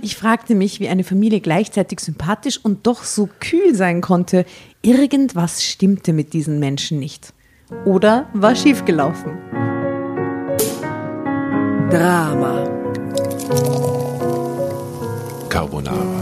Ich fragte mich, wie eine Familie gleichzeitig sympathisch und doch so kühl sein konnte. Irgendwas stimmte mit diesen Menschen nicht. Oder war schiefgelaufen. Drama. Carbonara.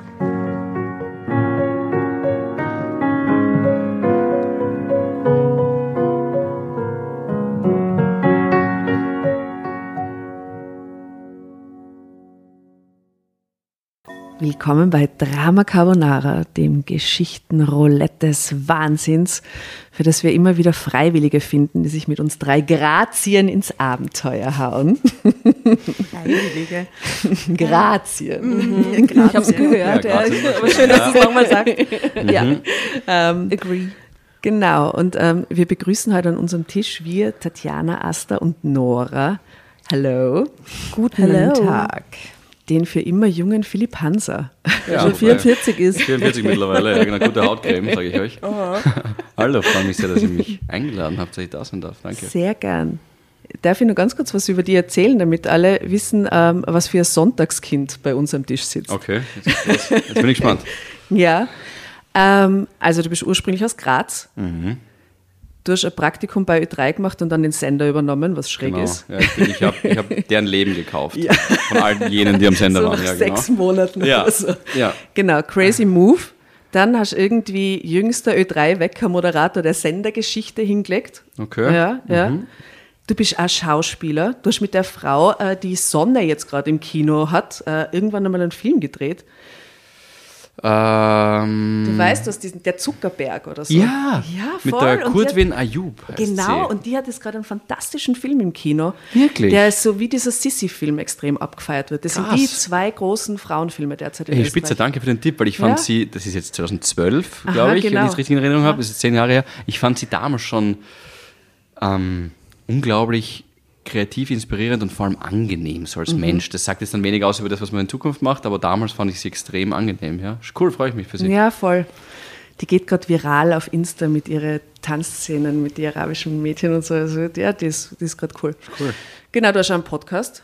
Willkommen bei Drama Carbonara, dem Geschichtenroulette des Wahnsinns, für das wir immer wieder Freiwillige finden, die sich mit uns drei Grazien ins Abenteuer hauen. Freiwillige. Grazien. Mhm. Ich habe es gehört. Ja, Ja, Grazien. aber schön, dass du es nochmal sagst. Ja. Mhm. Ähm, Agree. Genau, und ähm, wir begrüßen heute an unserem Tisch wir, Tatjana, Asta und Nora. Hallo. Guten Hallo. Tag. Den für immer jungen Philipp Hanser, der Ja, schon wobei- 44 ist. 44 mittlerweile, ja, genau, gute Hautcreme, sage ich euch. Hallo, freue mich sehr, dass ihr mich eingeladen habt, dass ich da sein darf. Danke. Sehr gern. Darf ich nur ganz kurz was über die erzählen, damit alle wissen, ähm, was für ein Sonntagskind bei uns am Tisch sitzt? Okay, jetzt, jetzt, jetzt bin ich gespannt. Ja. Ähm, also du bist ursprünglich aus Graz. Mhm. Du hast ein Praktikum bei Ö3 gemacht und dann den Sender übernommen, was schräg Genau. ist. Ja, ich habe hab deren Leben gekauft. Von all jenen, die am Sender so waren. nach Ja, genau. sechs Monaten Ja, oder so. ja. Genau, crazy move. Dann hast du irgendwie jüngster Ö3-Wecker-Moderator der Sendergeschichte hingelegt. Okay. Ja, ja. Du bist auch Schauspieler. Du hast mit der Frau, äh, die Sonne jetzt gerade im Kino hat, äh, irgendwann einmal einen Film gedreht. Ähm, Du weißt, dass diesen, der Zuckerberg oder so. ja, ja mit voll. der Und Kurtwin Ayub. heißt Genau, sie. und die hat jetzt gerade einen fantastischen Film im Kino. Wirklich? Der ist so wie dieser Sissy-Film extrem abgefeiert wird. Das sind Krass. die zwei großen Frauenfilme derzeit in Hey, Österreich. Spitze, danke für den Tipp, weil ich fand Ja. sie, das ist jetzt 2012, Aha, glaube ich, genau. wenn ich es richtig in Erinnerung habe, das ist zehn Jahre her. Ich fand sie damals schon ähm, unglaublich kreativ, inspirierend und vor allem angenehm, so Mhm. als Mensch. Das sagt jetzt dann wenig aus über das, was man in Zukunft macht, aber damals fand ich sie extrem angenehm. Ja, Ist cool, freue ich mich für sie. Ja, voll. Die geht gerade viral auf Insta mit ihren Tanzszenen mit den arabischen Mädchen und so. Also, ja, die ist, die ist gerade cool. Cool. Genau, du hast auch einen Podcast.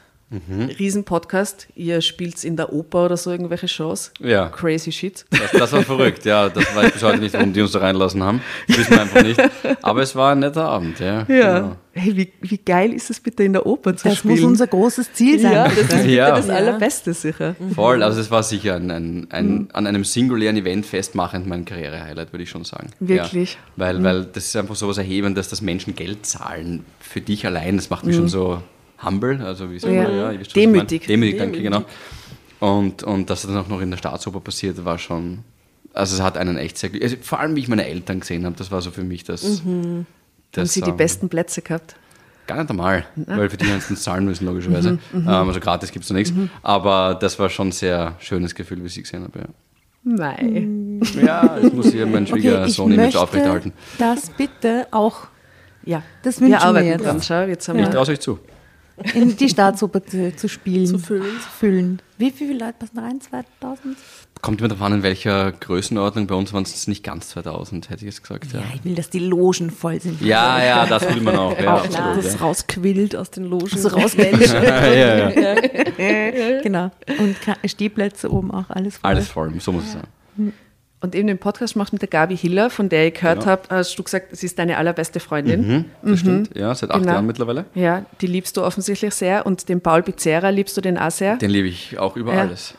Riesen-Podcast. Ihr spielt in der Oper oder so irgendwelche Shows. Ja. Crazy shit. Das, das war verrückt, ja. Das weiß ich bis heute nicht, warum die uns da reinlassen haben. Das wissen wir einfach nicht. Aber es war ein netter Abend, ja. Genau. Hey, wie, wie geil ist es bitte in der Oper zu Das spielen? muss unser großes Ziel sein. ja, das ist bitte Ja. das Ja. Allerbeste sicher. Voll, also es war sicher ein, ein, ein, an einem singulären Event festmachend mein Karrierehighlight, würde ich schon sagen. Wirklich? Ja, weil, weil das ist einfach so was Erhebendes, dass Menschen Geld zahlen für dich allein. Das macht mich schon so humble, also wie sagt Ja. man, ja, wisst, was ich. Demütig. Demütig, danke, genau. Und, und dass das dann auch noch in der Staatsoper passiert, war schon, also es hat einen echt sehr, also vor allem wie ich meine Eltern gesehen habe, das war so für mich das, Haben das Sie die ähm, besten Plätze gehabt? Gar nicht einmal, weil für die haben es zahlen müssen, logischerweise. Ähm, also gratis gibt es noch nichts. Aber das war schon ein sehr schönes Gefühl, wie ich sie gesehen habe. Ja. Nein. Ja, ich muss hier meinen Okay, ich Schwiegersohn image möchte aufrechterhalten. das bitte auch Ja, Das wünschen wir wir arbeiten jetzt. dran. Schau, jetzt haben Ich wir traue euch zu. In die Staatsoper zu, zu spielen. Zu füllen. Zu füllen. Wie viele Leute passen da rein? 2000? Kommt immer darauf an, in welcher Größenordnung. Bei uns waren es nicht ganz 2000, hätte ich jetzt gesagt. Ja, Ja, ich will, dass die Logen voll sind. ja, ja das will man auch. Ja, Auch absolut. das Ja. rausquillt aus den Logen. So rausmenschen. ja, ja, ja. genau. Und Stehplätze oben auch, alles voll. Alles voll, so muss es sein. Und eben den Podcast machst mit der Gabi Hiller, von der ich gehört Genau. habe, hast du gesagt, sie ist deine allerbeste Freundin. Mhm, das stimmt. Ja, seit acht Genau. Jahren mittlerweile. Ja, die liebst du offensichtlich sehr. Und den Paul Pizzerra liebst du den auch sehr. Den liebe ich auch über Ja. alles.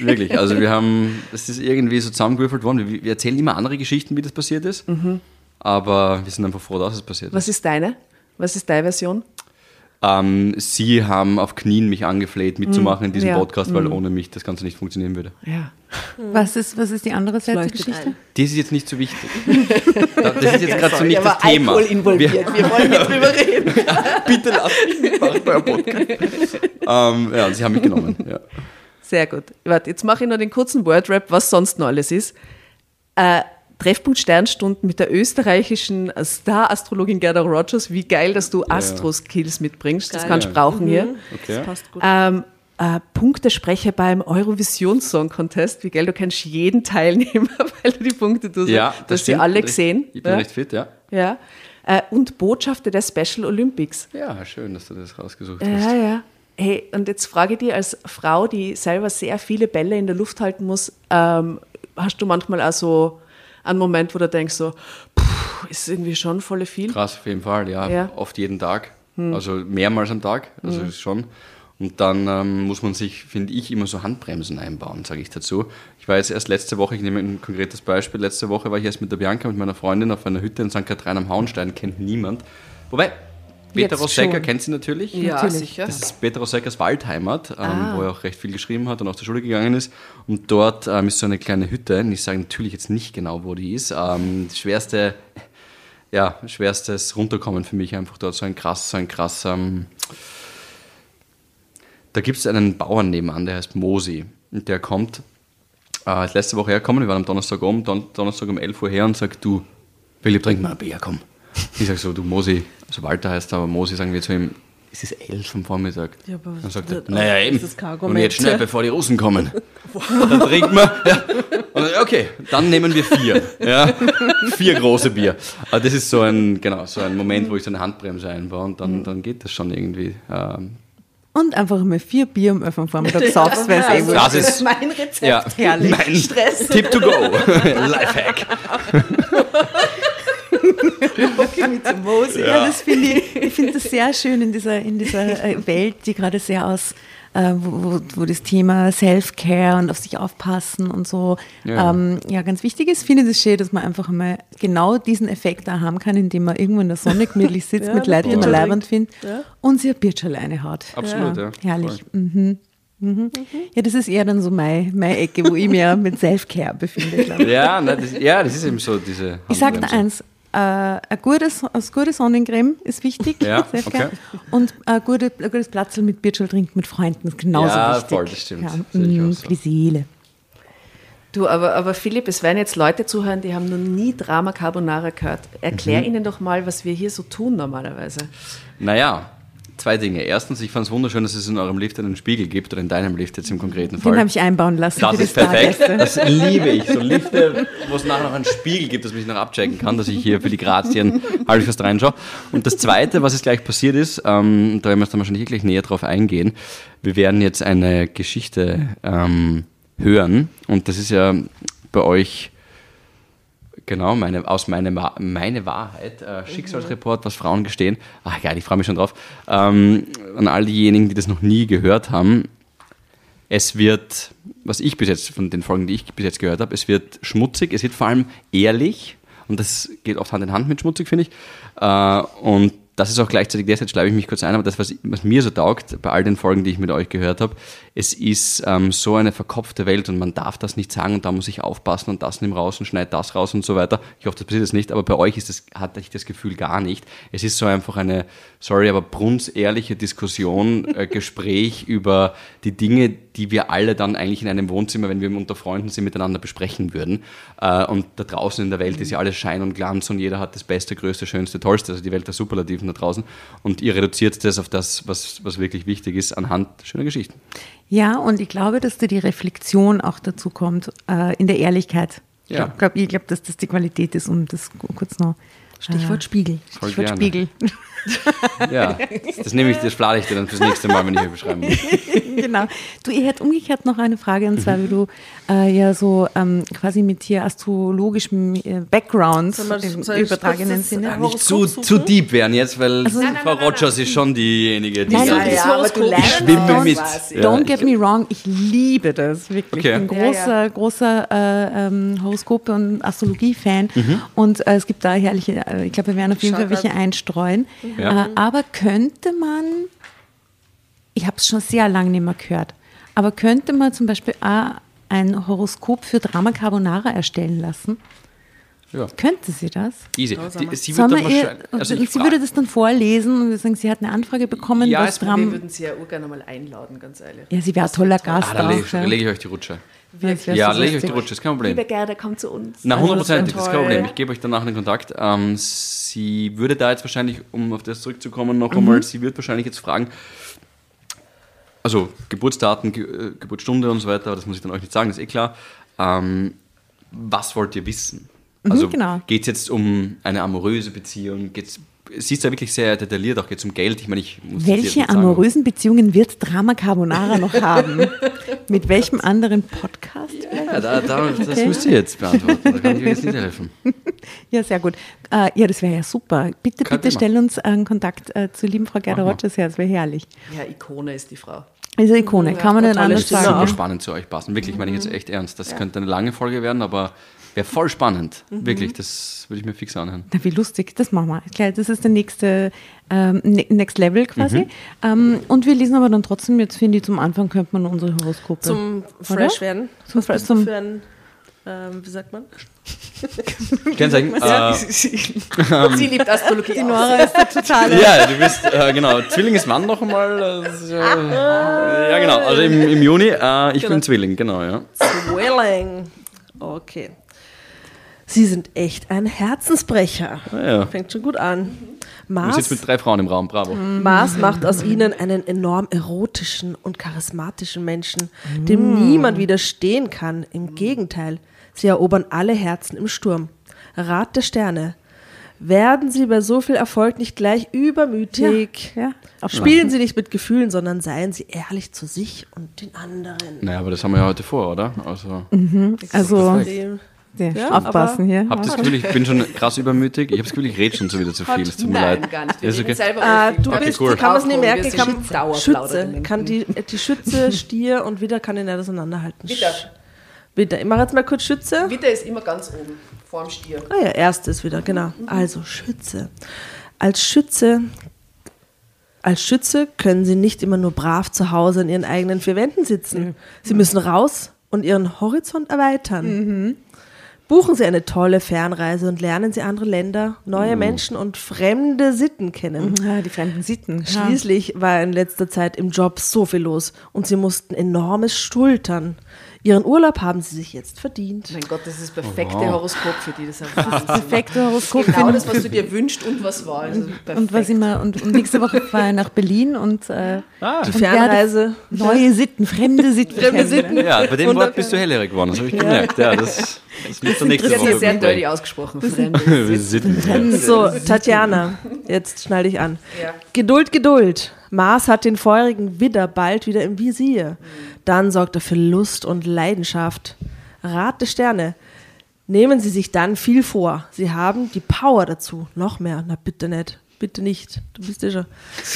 Wirklich. Also wir haben, das ist irgendwie so zusammengewürfelt worden. Wir, wir erzählen immer andere Geschichten, wie das passiert ist. Aber wir sind einfach froh, dass es passiert ist. Was ist deine? Was ist deine Version? Ähm, Sie haben auf Knien mich angefleht, mitzumachen in diesem ja. Podcast, weil ohne mich das Ganze nicht funktionieren würde. Ja. Was ist, was ist die andere Seite der Geschichte? Das ist jetzt nicht so wichtig. Da- Das ist jetzt gerade so nicht das Thema. Alkohol involviert. Wir, Wir wollen nicht drüber reden. bitte lasst mich mitmachen bei eurem Podcast. ähm, ja, Sie haben mich genommen. Ja. Sehr gut. Warte, jetzt mache ich noch den kurzen Wordrap, was sonst noch alles ist. Äh, Treffpunkt Sternstunden mit der österreichischen Star-Astrologin Gerda Rogers. Wie geil, dass du Astro-Skills mitbringst. Das Geil. kannst du brauchen hier. Okay. Passt gut. Ähm, äh, Punktesprecher beim Eurovision Song Contest. Wie geil, du kennst jeden Teilnehmer, weil du die Punkte tust. Ja, du hast sie alle Ich- gesehen. Ich bin ja. recht fit, ja. ja. Äh, und Botschafter der Special Olympics. Ja, schön, dass du das rausgesucht Ja, hast. ja. Hey, und jetzt frage ich dich als Frau, die selber sehr viele Bälle in der Luft halten muss, ähm, hast du manchmal auch so einen Moment, wo du denkst so, puh, ist irgendwie schon voll viel? Krass, auf jeden Fall, ja. Ja. Oft jeden Tag. Also mehrmals am Tag, also ist schon. Und dann ähm, muss man sich, finde ich, immer so Handbremsen einbauen, sage ich dazu. Ich war jetzt erst letzte Woche, ich nehme ein konkretes Beispiel, letzte Woche war ich erst mit der Bianca, mit meiner Freundin auf einer Hütte in St. Katrin am Hauenstein, kennt niemand. Wobei, Peter schon. kennt sie natürlich. Ja, Natürlich. sicher. Das ist Peter Roseckers Waldheimat, ähm, Ah. wo er auch recht viel geschrieben hat und auch zur Schule gegangen ist. Und dort ähm, ist so eine kleine Hütte. Und ich sage natürlich jetzt nicht genau, wo die ist. Ähm, das schwerste, ja, schwerstes Runterkommen für mich einfach dort. So ein krass, so ein krass. Ähm, da gibt es einen Bauern nebenan, der heißt Mosi. Und der kommt, äh, letzte Woche hergekommen, wir waren am Donnerstag um, Don Donnerstag um 11 Uhr her und sagt, du, Philipp, trink mal ein Bier, komm. Ich sage so, du Mosi, also Walter heißt er, aber Mosi sagen wir zu ihm, es ist elf am Vormittag. Ja, aber dann was sagt ist er, das? naja eben, und jetzt schnell, bevor die Russen kommen. Dann trinken wir. Ja. Und dann, okay, dann nehmen wir vier. Ja. Vier große Bier. Aber das ist so ein, genau, so ein Moment, wo ich so eine Handbremse einbaue und dann, dann geht das schon irgendwie. Ähm, Und einfach mal vier Bier 11 Uhr am Vormittag saufst, wäre es eh Das ist- mein Rezept. ja, herrlich. mein Tipp to go. Lifehack. Ja, das finde ich, ich finde das sehr schön in dieser, in dieser äh, Welt, die gerade sehr aus, äh, wo, wo, wo das Thema Self-Care und auf sich aufpassen und so Ja. ja. Ähm, ja ganz wichtig ist. Finde das schön, dass man einfach mal genau diesen Effekt da haben kann, indem man irgendwo in der Sonne gemütlich sitzt Ja, mit Leuten, die man leibend findet Ja. und sie ein Bierchen alleine hat. Absolut, ja. Herrlich. Mhm. Mhm. Ja, das ist eher dann so meine, meine Ecke, wo ich mich mit Self-Care befinde, glaube ich. Ja, nein, das, ja, das ist eben so diese. Ich sage dir eins, äh, eine gute, eine gute Sonnencreme ist wichtig. Ja, Selfcare. okay. Und ein, gute, ein gutes Platzl mit Biertschel trinken mit Freunden ist genauso Ja, wichtig. voll, das stimmt. Ja, ich mm, so. für die Seele. Du, aber, aber Philipp, es werden jetzt Leute zuhören, die haben noch nie Drama Carbonara gehört. Erklär Mhm. ihnen doch mal, was wir hier so tun normalerweise. Naja, zwei Dinge. Erstens, ich fand es wunderschön, dass es in eurem Lift einen Spiegel gibt oder in deinem Lift jetzt im konkreten Fall. Den habe ich einbauen lassen. Das ist perfekt. Das liebe ich. So Lifte, wo es nachher noch einen Spiegel gibt, dass sich noch abchecken kann, dass ich hier für die Grazien halb fast reinschaue. Und das Zweite, was jetzt gleich passiert ist, ähm, da werden wir dann wahrscheinlich gleich näher drauf eingehen. Wir werden jetzt eine Geschichte ähm, hören und das ist ja bei euch Genau, meine, aus meine, meine Wahrheit, äh, Schicksalsreport, was Frauen gestehen. Ach geil, ich freue mich schon drauf. Ähm, an all diejenigen, die das noch nie gehört haben. Es wird, was ich bis jetzt, von den Folgen, die ich bis jetzt gehört habe, es wird schmutzig, es wird vor allem ehrlich und das geht oft Hand in Hand mit schmutzig, finde ich. Äh, und das ist auch gleichzeitig, deshalb schreibe ich mich kurz ein, aber das, was, was mir so taugt, bei all den Folgen, die ich mit euch gehört habe, es ist ähm, so eine verkopfte Welt und man darf das nicht sagen und da muss ich aufpassen und das nimm raus und schneid das raus und so weiter. Ich hoffe, das passiert jetzt nicht, aber bei euch ist das, hatte ich das Gefühl gar nicht. Es ist so einfach eine, sorry, aber brunsehrliche Diskussion, äh, Gespräch über die Dinge, die wir alle dann eigentlich in einem Wohnzimmer, wenn wir unter Freunden sind, miteinander besprechen würden. Äh, und da draußen in der Welt ist ja alles Schein und Glanz und jeder hat das Beste, Größte, Schönste, Tollste, also die Welt der Superlativen da draußen. Und ihr reduziert das auf das, was, was wirklich wichtig ist, anhand schöner Geschichten. Ja, und ich glaube, dass da die Reflexion auch dazu kommt, äh, in der Ehrlichkeit. Ja. Ich glaube, glaub, dass das die Qualität ist, um das kurz noch. Stichwort äh, Spiegel. Voll Stichwort gerne. Spiegel. Ja, das nehme ich, das flade ich dir dann fürs nächste Mal, wenn ich hier beschreiben muss. genau. Du, ich hätte umgekehrt noch eine Frage, und zwar, mhm. wie du äh, ja so ähm, quasi mit hier astrologischem äh, Background soll im übertragenen Sinne. Nicht zu, zu deep werden jetzt, weil also, nein, Frau nein, Rogers ist schon diejenige, die nein, nein, ja, aber du ich schwimme mit. Don't get me wrong, ich liebe das, wirklich. Okay. Ich bin großer, ja, großer äh, ähm, Horoskope- und Astrologie-Fan mhm. und äh, es gibt da herrliche, äh, ich glaube, wir werden auf jeden Fall welche einstreuen. Mhm. Ja. Äh, aber könnte man, ich habe es schon sehr lange nicht mehr gehört, aber könnte man zum Beispiel auch ein Horoskop für Drama Carbonara erstellen lassen? Ja. Könnte sie das? Easy. Die, sie, wird dann ihr, also sie würde das dann vorlesen und sagen, sie hat eine Anfrage bekommen. Ja, wir würden sie ja auch gerne mal einladen, ganz ehrlich. Ja, sie wäre ein toller Gast. Ah, da lege ich, leg ich euch die Rutsche. Ja, lege ich euch die Rutsche, ist kein Problem. Liebe Gerda, komm zu uns. Na, hundertprozentig, das ist kein Problem. Ich gebe euch danach einen Kontakt. Ähm, sie würde da jetzt wahrscheinlich, um auf das zurückzukommen, noch mhm. einmal, sie wird wahrscheinlich jetzt fragen, also Geburtsdaten, Ge äh, Geburtsstunde und so weiter, das muss ich dann euch nicht sagen, ist eh klar. Ähm, was wollt ihr wissen? Mhm, also genau. geht es jetzt um eine amoröse Beziehung? Geht's, sie ist da wirklich sehr detailliert, auch geht es um Geld. Ich meine, ich muss Welche amorösen Beziehungen wird Drama Carbonara noch haben? Mit welchem anderen Podcast? Ja, da, da, das okay. müsst ihr jetzt beantworten. Da kann ich euch jetzt nicht helfen. Ja, sehr gut. Äh, ja, das wäre ja super. Bitte, Kein bitte stell uns einen Kontakt äh, zur lieben Frau Gerda Rogers her, das wäre herrlich. Ja, Ikone ist die Frau. Ist eine Ikone, kann man nicht anders sagen. Super spannend zu euch passen. Wirklich, meine ich jetzt echt ernst. Das ja. könnte eine lange Folge werden, aber wäre voll spannend. Mhm. Wirklich, das würde ich mir fix anhören. Na, wie lustig, das machen wir. Klar, das ist der nächste ähm, ne-, Next Level quasi. Mhm. Ähm, und wir lesen aber dann trotzdem, jetzt finde ich, zum Anfang könnte man unsere Horoskope. Zum Fresh werden. Zum, Fresh, zum für ein, ähm, wie sagt man? Kennzeichen. Äh, Sie liebt Astrologie. Die Nora ist der totale. Ja, du bist, äh, genau, Zwilling ist Mann noch einmal. Äh, ja, genau, also im, im Juni. Äh, ich genau. bin Zwilling, genau, ja. Zwilling. Okay. Sie sind echt ein Herzensbrecher. Ja. Fängt schon gut an. Mars, du sitzt mit drei Frauen im Raum, bravo. Mars macht aus ihnen einen enorm erotischen und charismatischen Menschen, dem mm. niemand widerstehen kann. Im Gegenteil, sie erobern alle Herzen im Sturm. Rat der Sterne. Werden Sie bei so viel Erfolg nicht gleich übermütig? Ja, ja. Spielen Sie nicht mit Gefühlen, sondern seien Sie ehrlich zu sich und den anderen. Naja, aber das haben wir ja heute vor, oder? Also, mhm. also ja, aufpassen hier. Habt das Gefühl, ich bin schon krass übermütig? Ich habe das Gefühl, ich rede schon so wieder zu viel. Es tut mir leid. gar nicht. Wir okay. ah, du okay, bist, cool. kann man es nicht merken, kann Schütze, kann die, die Schütze, Stier und Widder kann ihn nicht auseinanderhalten. Widder. Widder. Ich mache jetzt mal kurz Schütze. Widder ist immer ganz oben, vor dem Stier. Ah ja, erstes wieder, genau. Mhm. Also Schütze. Als Schütze als Schütze können sie nicht immer nur brav zu Hause in ihren eigenen vier Wänden sitzen. Sie müssen raus und ihren Horizont erweitern. Mhm. Buchen Sie eine tolle Fernreise und lernen Sie andere Länder, neue mhm. Menschen und fremde Sitten kennen. Mhm. Ja, die fremden Sitten. Schließlich war in letzter Zeit im Job so viel los und Sie mussten enormes schultern. Ihren Urlaub haben Sie sich jetzt verdient. Mein Gott, das ist das perfekte Oh, wow. Horoskop für die. Das ist Wahnsinn. Perfekte Horoskop. Genau für- das, was du dir wünschst und was war. Also und was immer und, und nächste Woche fahre ich nach Berlin und äh, Ah, Die Fernreise. neue Sitten, fremde Sitten. Fremde. Sitten. ja, bei dem Wort bist du hellhörig geworden, das habe ich gemerkt. Ja, das, das wird der nächste das Woche. ist sehr dirty ausgesprochen. Fremde sitten. So, Tatjana, jetzt schnall dich an. Ja. Geduld, Geduld. Mars hat den feurigen Widder bald wieder im Visier. Dann sorgt er für Lust und Leidenschaft. Rat der Sterne. Nehmen Sie sich dann viel vor. Sie haben die Power dazu. Noch mehr. Na bitte nicht. Bitte nicht. Du bist ja schon.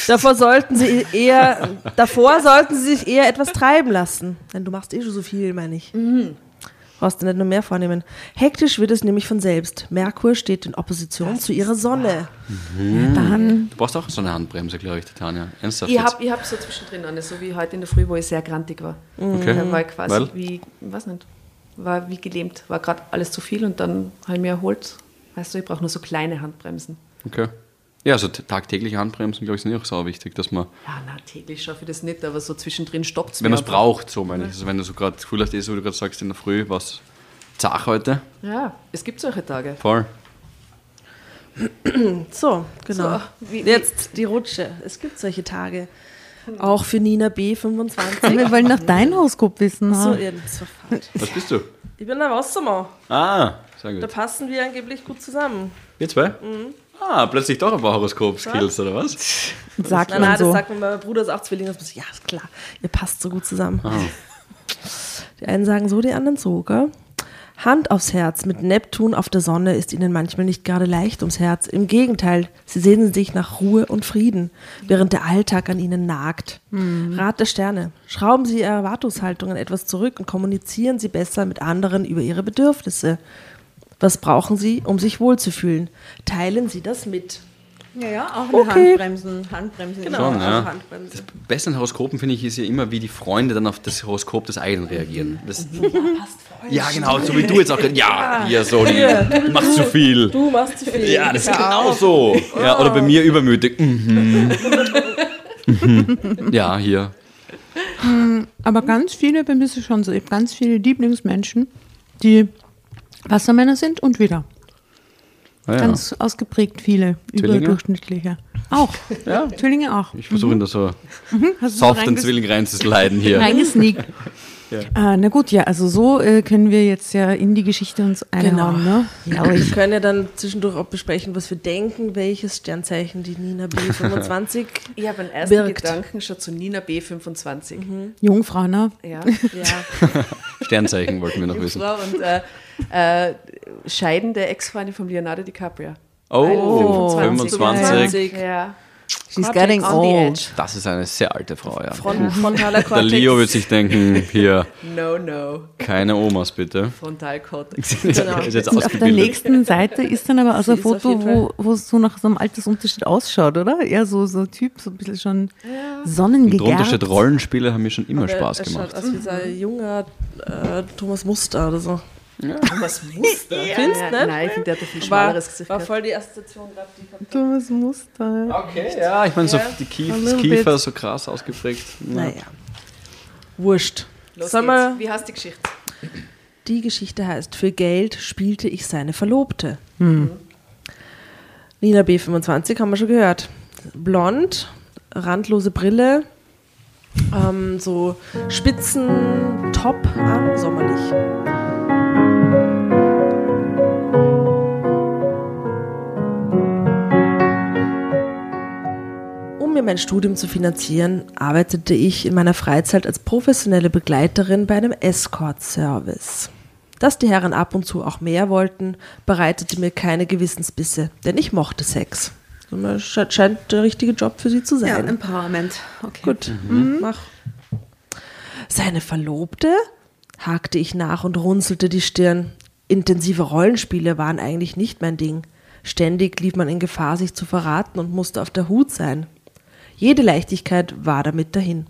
Davor sollten Sie eher, davor sollten Sie sich eher etwas treiben lassen. Denn du machst eh schon so viel, meine ich. Brauchst du nicht nur mehr vornehmen. Hektisch wird es nämlich von selbst. Merkur steht in Opposition zu ihrer Sonne. Dann Du brauchst auch so eine Handbremse, glaube ich, Titania. Ernsthaft Ich habe hab so zwischendrin eine, so wie heute in der Früh, wo ich sehr grantig war. Okay. Da war ich quasi Weil? wie, weiß nicht, war wie gelähmt. War gerade alles zu viel und dann habe ich mir erholt. Weißt du, ich brauche nur so kleine Handbremsen. Okay. Ja, also t- tagtägliche Handbremsen, glaube ich, sind auch so wichtig, dass man, Ja, na, täglich schaffe ich das nicht, aber so zwischendrin stoppt es wenn man es braucht, so meine ich. Also wenn du so gerade das Gefühl hast, eh so wie du gerade sagst, in der Früh, was zach heute, Ja, es gibt solche Tage. voll. So, genau. So, wie- wie- Jetzt die Rutsche. Es gibt solche Tage. Auch für Nina B25. wir wollen noch dein Horoskop wissen. so, ha? ja, falsch. Was bist du? Ich bin der Wassermann. Ah, sehr Da gut. passen wir angeblich gut zusammen. Wir zwei? Ah, plötzlich doch ein paar Horoskop-Skills, oder was? Sagt Nein, man nein, so. das sagt mir, mein Bruder ist auch Zwilling. Das muss ich, ja, ist klar. Ihr passt so gut zusammen. Ah. Die einen sagen so, die anderen so, gell? Hand aufs Herz. Mit Neptun auf der Sonne ist ihnen manchmal nicht gerade leicht ums Herz. Im Gegenteil, sie sehnen sich nach Ruhe und Frieden, während der Alltag an ihnen nagt. Rat der Sterne. Schrauben Sie Ihre Erwartungshaltungen etwas zurück und kommunizieren Sie besser mit anderen über Ihre Bedürfnisse. Was brauchen Sie, um sich wohlzufühlen? Teilen Sie das mit. Ja, ja, auch eine Okay. Handbremsen. Handbremsen. Genau, Schon, ja. also Handbremse. Beste an Horoskopen finde ich ist ja immer, wie die Freunde dann auf das Horoskop des eigenen reagieren. Das, ja, genau, so wie du jetzt auch. Ja, hier so, die macht zu viel. Du machst zu viel. Ja, das ist genau so. Ja, oder bei mir übermütig. Mhm. Mhm. Ja, hier. Aber ganz viele, bei mir ist es schon so, ich habe ganz viele Lieblingsmenschen, die Wassermänner sind und wieder. Ah, ja. Ganz ausgeprägt viele, Zwillinge? überdurchschnittliche. Auch. Ja. Zwillinge auch. Ich versuche ihn da so Hast du so soft den Zwilling reinzusliden hier. reingesneakt. Ah, na gut, ja, also so äh, können wir jetzt ja in die Geschichte uns einhauen, ne? Ja, aber Wir ich, können ja dann zwischendurch auch besprechen, was wir denken, welches Sternzeichen die Nina B25. Ich habe einen ersten Birgt. Gedanken schon zu Nina B25. Jungfrau, ne? Ja. ja. Sternzeichen wollten wir noch wissen. Frau und äh, äh, scheidende Ex-Freundin von Leonardo DiCaprio. Oh, 25. 25. Ja. She's Cortex getting on the old. edge. Das ist eine sehr alte Frau, ja. Front, frontaler Der Cortex. Leo wird sich denken, hier, No, no. keine Omas bitte. Frontalkortex. Genau. auf der nächsten Seite ist dann aber auch so ein Foto, wo, wo es so nach so einem Altersunterschied ausschaut, oder? Eher so, so Typ, so ein bisschen schon Und sonnengegerbt. drunter steht, Rollenspiele haben mir schon immer Aber Spaß er gemacht. schaut aus wie so ein junger äh, Thomas Muster oder so. Was Muster? Findest ja, nicht? Nein, ich finde, der hat ein viel schmaleres Gesicht. war voll die Assoziation gerade, die ich. Dummes Muster. Okay, ja, ich meine, so Ja, die Kief, das Kiefer bit. so krass ausgeprägt. Ja. Naja. Wurscht. Los Sag geht's. mal, Wie heißt die Geschichte? die Geschichte heißt, für Geld spielte ich seine Verlobte. Nina B25 haben wir schon gehört. Blond, randlose Brille, ähm, so spitzen Top an, sommerlich. Mein Studium zu finanzieren, arbeitete ich in meiner Freizeit als professionelle Begleiterin bei einem Escort-Service. Dass die Herren ab und zu auch mehr wollten, bereitete mir keine Gewissensbisse, denn ich mochte Sex. Das sche- scheint der richtige Job für sie zu Ja, sein. Empowerment. Okay. Gut, mach. Seine Verlobte? hakte ich nach und runzelte die Stirn. Intensive Rollenspiele waren eigentlich nicht mein Ding. Ständig lief man in Gefahr, sich zu verraten und musste auf der Hut sein. Jede Leichtigkeit war damit dahin.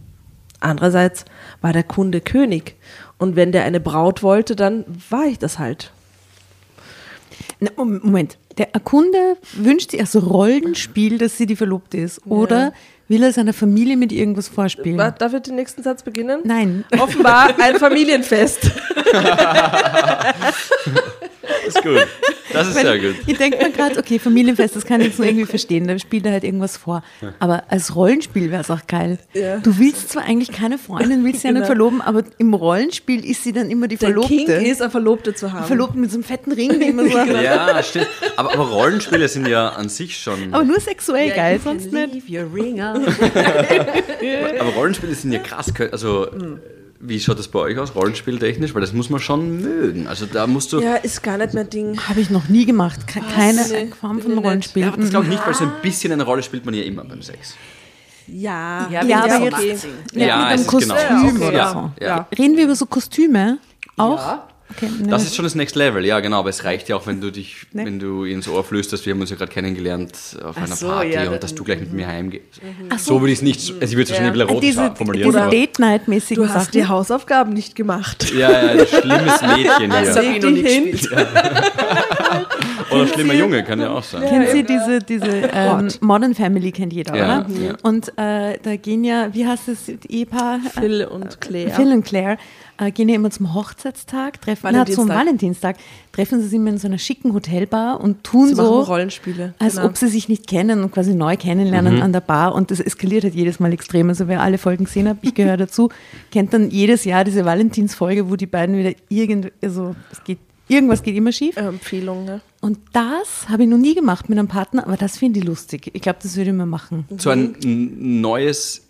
Andererseits war der Kunde König und wenn der eine Braut wollte, dann war ich das halt. Na, Mom- Moment. Der Kunde wünscht sich also Rollenspiel, dass sie die Verlobte ist. Oder will er seiner Familie mit irgendwas vorspielen? Darf ich den nächsten Satz beginnen? Nein. Offenbar ein Familienfest. Das ist gut. Das ist sehr gut. Ich denke mir gerade, okay, Familienfest, das kann ich jetzt nur irgendwie verstehen, da spielt er halt irgendwas vor. Aber als Rollenspiel wäre es auch geil. Ja. Du willst zwar eigentlich keine Freundin, willst sie ja nicht Genau. verloben, aber im Rollenspiel ist sie dann immer die Der Verlobte. King ist, eine Verlobte zu haben. Verlobte mit so einem fetten Ring, die immer so. Ja, stimmt. Aber, aber Rollenspiele sind ja an sich schon. Aber nur sexuell geil, sonst nicht. Leave your ring on. Aber Rollenspiele sind ja krass. Also, wie schaut das bei euch aus, rollenspieltechnisch? Weil das muss man schon mögen. Also, da musst du. Ja, ist gar nicht mein Ding. Habe ich noch nie gemacht. Ke- Keine nee, Form von. Rollenspiel. Ja, das glaube ich nicht, weil so ein bisschen eine Rolle spielt man ja immer beim Sex. Ja, Ja, Ja, aber jetzt-. Ja, Ja, mit einem genau. Kostüm Ja, oder so. ja. Reden wir über so Kostüme auch? Ja. Okay, ne. Das ist schon das Next Level, ja genau, aber es reicht ja auch, wenn du dich, Nee. wenn du ins Ohr flüsterst, wir haben uns ja gerade kennengelernt auf einer so, Party ja, und da- dass du gleich mit mir heimgehst. Ach So würde ich es nicht, also ich würde es wahrscheinlich ein bisschen diese, formulieren. diese Date-Night-mäßigen du hast Sachen. die Hausaufgaben nicht gemacht. ja, ja, das schlimmes Mädchen hier. ich noch nicht Hint. Oder schlimmer Junge, kann ja auch sein. Kennen Sie diese, diese ähm, Modern Family, kennt jeder, Ja, oder? ja. Und äh, da gehen ja, wie heißt das Ehepaar? Phil und Claire. Phil und Claire äh, gehen ja immer zum Hochzeitstag, treffen, na, zum Valentinstag. Valentinstag, treffen sie sich immer in so einer schicken Hotelbar und tun Sie so, Rollenspiele. als genau. ob sie sich nicht kennen und quasi neu kennenlernen Mhm. an der Bar und das eskaliert halt jedes Mal extrem. Also wer alle Folgen gesehen hat, ich gehöre dazu, kennt dann jedes Jahr diese Valentinsfolge, wo die beiden wieder irgend, also es geht, irgendwas geht immer schief. Äh, Empfehlung, ne? Und das habe ich noch nie gemacht mit einem Partner, aber das finde ich lustig. Ich glaube, das würde ich mal machen. So ein neues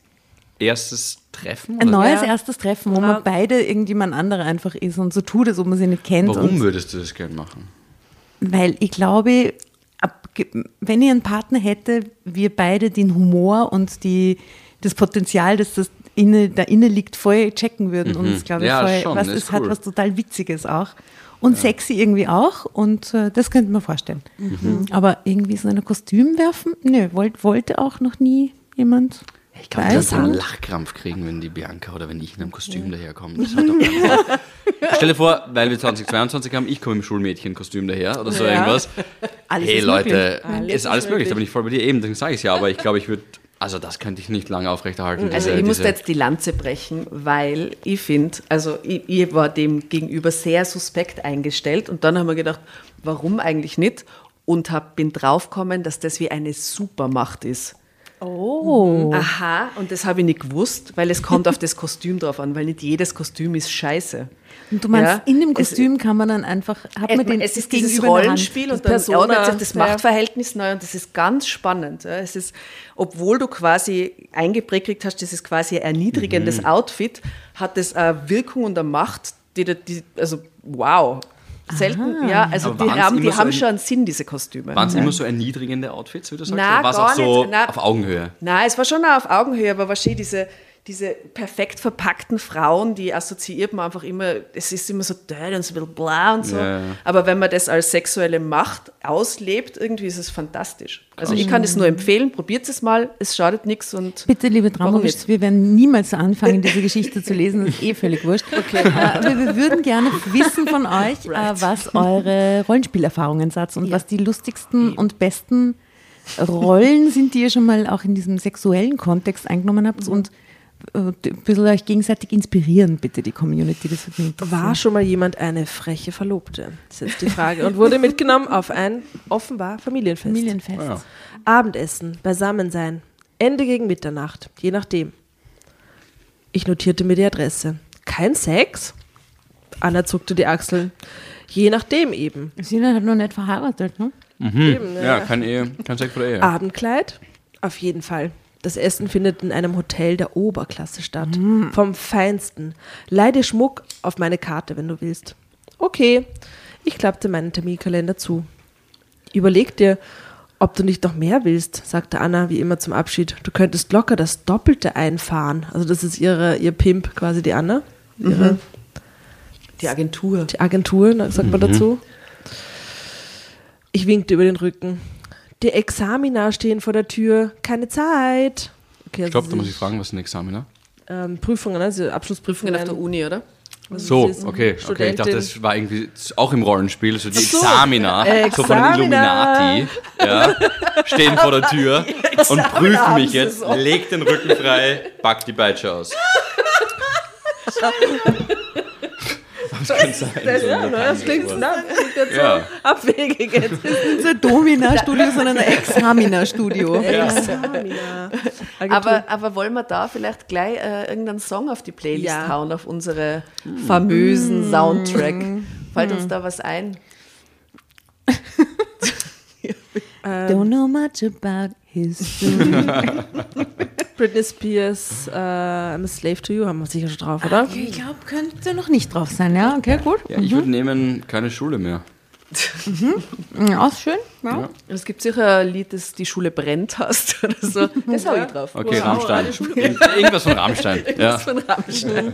erstes Treffen? Ein oder? neues Ja. erstes Treffen, wo Ja. man beide irgendjemand anderer einfach ist und so tut, als ob man sie nicht kennt. Warum würdest du das gerne machen? weil ich glaube, ab, wenn ich einen Partner hätte, wir beide den Humor und die, das Potenzial, dass das inne, da inne liegt, voll checken würden. Und das glaube ich Mhm. Ja, voll, schon, was das ist, ist hat cool. was total Witziges auch. Und sexy irgendwie auch. Und äh, das könnte man vorstellen. Mhm. Aber irgendwie so in ein Kostüm werfen? Nö, wollt, wollte auch noch nie jemand. Ich glaube, ich Weiß würde einen. Lachkrampf kriegen, wenn die Bianca oder wenn ich in einem Kostüm daherkomme. Das hat doch Stell dir vor, weil wir 2022 haben, ich komme im Schulmädchenkostüm daher oder so Ja. irgendwas. Alles hey ist Leute, möglich. ist alles möglich, da bin ich voll bei dir. Eben, dann sage ich es ja, aber ich glaube, ich würde, also das könnte ich nicht lange aufrechterhalten. Also diese- ich musste diese- jetzt die Lanze brechen, weil ich finde, also ich, ich war dem gegenüber sehr suspekt eingestellt und dann haben wir gedacht, warum eigentlich nicht? Und hab, bin draufgekommen, dass das wie eine Supermacht ist. Oh. Aha, und das habe ich nicht gewusst, weil es kommt auf das Kostüm drauf an, weil nicht jedes Kostüm ist scheiße. Und du meinst, Ja, in dem es- Kostüm kann man dann einfach, hat man den es ist dieses. Rollenspiel und dann Persona, ordnet sich das ja. Machtverhältnis neu und das ist ganz spannend. Ja. Es ist, obwohl du quasi eingeprägt hast, das ist quasi ein erniedrigendes Mhm. Outfit, hat das eine Wirkung und eine Macht, die, die also wow. Selten, ja, also Aber die haben, die so haben ein- schon einen Sinn, diese Kostüme. Waren es immer so erniedrigende Outfits, wie du sagst? Na, oder war es auch so nicht. Auf Augenhöhe? Nein, es war schon auch auf Augenhöhe, aber wahrscheinlich diese, diese perfekt verpackten Frauen, die assoziiert man einfach immer, es ist immer so död und so ein bisschen bla und so. Ja, ja. Aber wenn man das als sexuelle Macht auslebt, irgendwie ist es fantastisch. Also ich kann es nur empfehlen, probiert es mal, es schadet nichts und Bitte, liebe nicht? wir werden niemals anfangen, diese Geschichte zu lesen. Das ist eh völlig wurscht. Okay. aber wir würden gerne wissen von euch, äh, was eure Rollenspielerfahrungen seid und was die lustigsten und besten Rollen sind, die ihr schon mal auch in diesem sexuellen Kontext eingenommen habt und äh, ein bisschen euch gegenseitig inspirieren, bitte, die Community. Das. War schon mal jemand eine freche Verlobte? Das ist jetzt die Frage. Und wurde mitgenommen auf ein offenbar Familienfest. Familienfest. Ja. Abendessen, Beisammensein, Ende gegen Mitternacht, je nachdem. Ich notierte mir die Adresse. Kein Sex? Anna zuckte die Achseln. Je nachdem eben. Sina hat noch nicht verheiratet, ne? eben Ja, kein Ehe, kein Sex vor der Ehe. Abendkleid? Auf jeden Fall. Das Essen findet in einem Hotel der Oberklasse statt. Vom Feinsten. Leih dir Schmuck auf meine Karte, wenn du willst. Okay. Ich klappte meinen Terminkalender zu. Überleg dir, ob du nicht noch mehr willst, sagte Anna wie immer zum Abschied. Du könntest locker das Doppelte einfahren. Also das ist ihre, ihr Pimp, quasi die Anna. Ihre die Agentur. die Agentur, sagt man dazu. Ich winkte über den Rücken. Die Examina stehen vor der Tür. Keine Zeit. Okay, also Stopp, da muss sie- ich fragen, was ist ein Examiner? ähm, Prüfungen, also Abschlussprüfungen. auf der Uni, oder? So, sie ist okay, okay. Ich dachte, Studentin. das war irgendwie auch im Rollenspiel, so die so, Examina, äh, so von den Examina. Illuminati, ja, stehen vor der Tür und prüfen mich jetzt, so. leg den Rücken frei, pack die Peitsche aus. Was kann sein? Das, so ja, das klingt, Wort. das klingt jetzt Ja. so abwegig jetzt. Nicht ein Domina-Studio, sondern ein Examina-Studio. Examina. Agentur. Aber, aber wollen wir da vielleicht gleich äh, irgendeinen Song auf die Playlist Ja. hauen, auf unsere famösen Soundtrack? Fällt uns da was ein? Don't know much about history. Britney Spears, äh, I'm a Slave to You, haben wir sicher schon drauf, oder? Ich glaube, könnte noch nicht drauf sein, ja? Okay, gut. Ja, ich würde nehmen, keine Schule mehr. Ja, ist schön. Ja. Ja. Es gibt sicher ein Lied, das die Schule brennt hast oder so. Das hau ich drauf. Okay, Wow, Rammstein. Ir- Irgendwas von Rammstein. Ja. Das von Rammstein.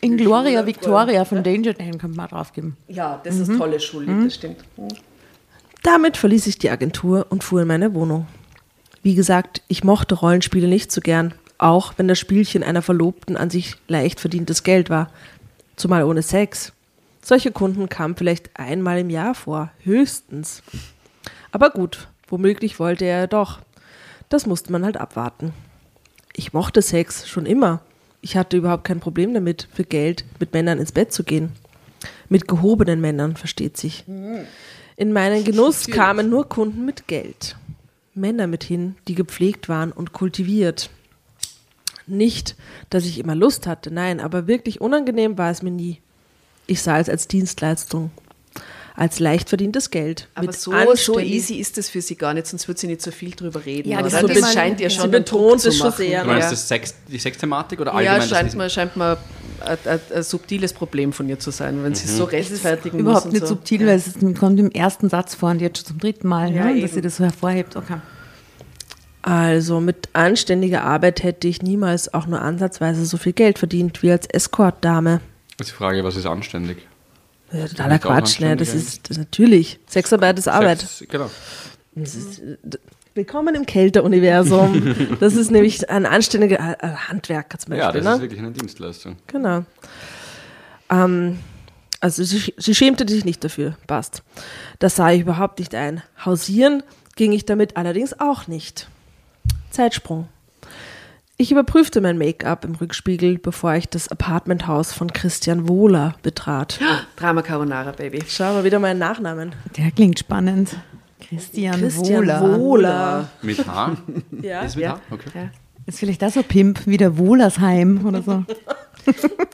In Gloria Victoria von Danger Dan kann man drauf geben. Ja, das ist ein tolles Schullied, das stimmt. Damit verließ ich die Agentur und fuhr in meine Wohnung. Wie gesagt, ich mochte Rollenspiele nicht so gern, auch wenn das Spielchen einer Verlobten an sich leicht verdientes Geld war. Zumal ohne Sex. Solche Kunden kamen vielleicht einmal im Jahr vor, höchstens. Aber gut, womöglich wollte er ja doch. Das musste man halt abwarten. Ich mochte Sex schon immer. Ich hatte überhaupt kein Problem damit, für Geld mit Männern ins Bett zu gehen. Mit gehobenen Männern, versteht sich. In meinen Genuss kamen nur Kunden mit Geld. Männer mithin, die gepflegt waren und kultiviert. Nicht, dass ich immer Lust hatte, nein, aber wirklich unangenehm war es mir nie. Ich sah es als Dienstleistung, als leicht verdientes Geld. Aber mit so, so easy ist es für sie gar nicht, sonst wird sie nicht so viel drüber reden. Ja, das das, sollte man- scheint ihr sie schon betont Druck zu es schon machen. sehr, Du meinst Ja. das Sex, die Sexthematik oder Ja, allgemein das scheint mir, scheint mir ein, ein, ein subtiles Problem von ihr zu sein, wenn sie es Mhm. so rechtfertigen Überhaupt muss. und nicht so. subtil, weil es kommt im ersten Satz vor und jetzt schon zum dritten Mal, Ja, ne, dass sie das so hervorhebt. Okay. Also mit anständiger Arbeit hätte ich niemals auch nur ansatzweise so viel Geld verdient wie als Escortdame. Das ist die Frage, was ist anständig? Ja, totaler Quatsch, ne? Das ist das natürlich. Sexarbeit ist Arbeit. Sex, genau. Das ist, äh, willkommen im Kälteuniversum. das ist nämlich ein anständiger äh, Handwerker zum Ja, Beispiel. das ist ne? wirklich eine Dienstleistung. Genau. Ähm, also sie, sie schämte sich nicht dafür, passt. Das sah ich überhaupt nicht ein. Hausieren ging ich damit allerdings auch nicht. Zeitsprung. Ich überprüfte mein Make-up im Rückspiegel, bevor ich das Apartmenthaus von Christian Wohler betrat. Drama Carbonara, Baby. Schau mal wieder meinen Nachnamen. Der klingt spannend. Christian, Christian Wohler. Wohler. Mit H? Ja. Ist mit Ja. H? Okay. Ja. Ist vielleicht auch so Pimp wie der Wohlersheim oder so.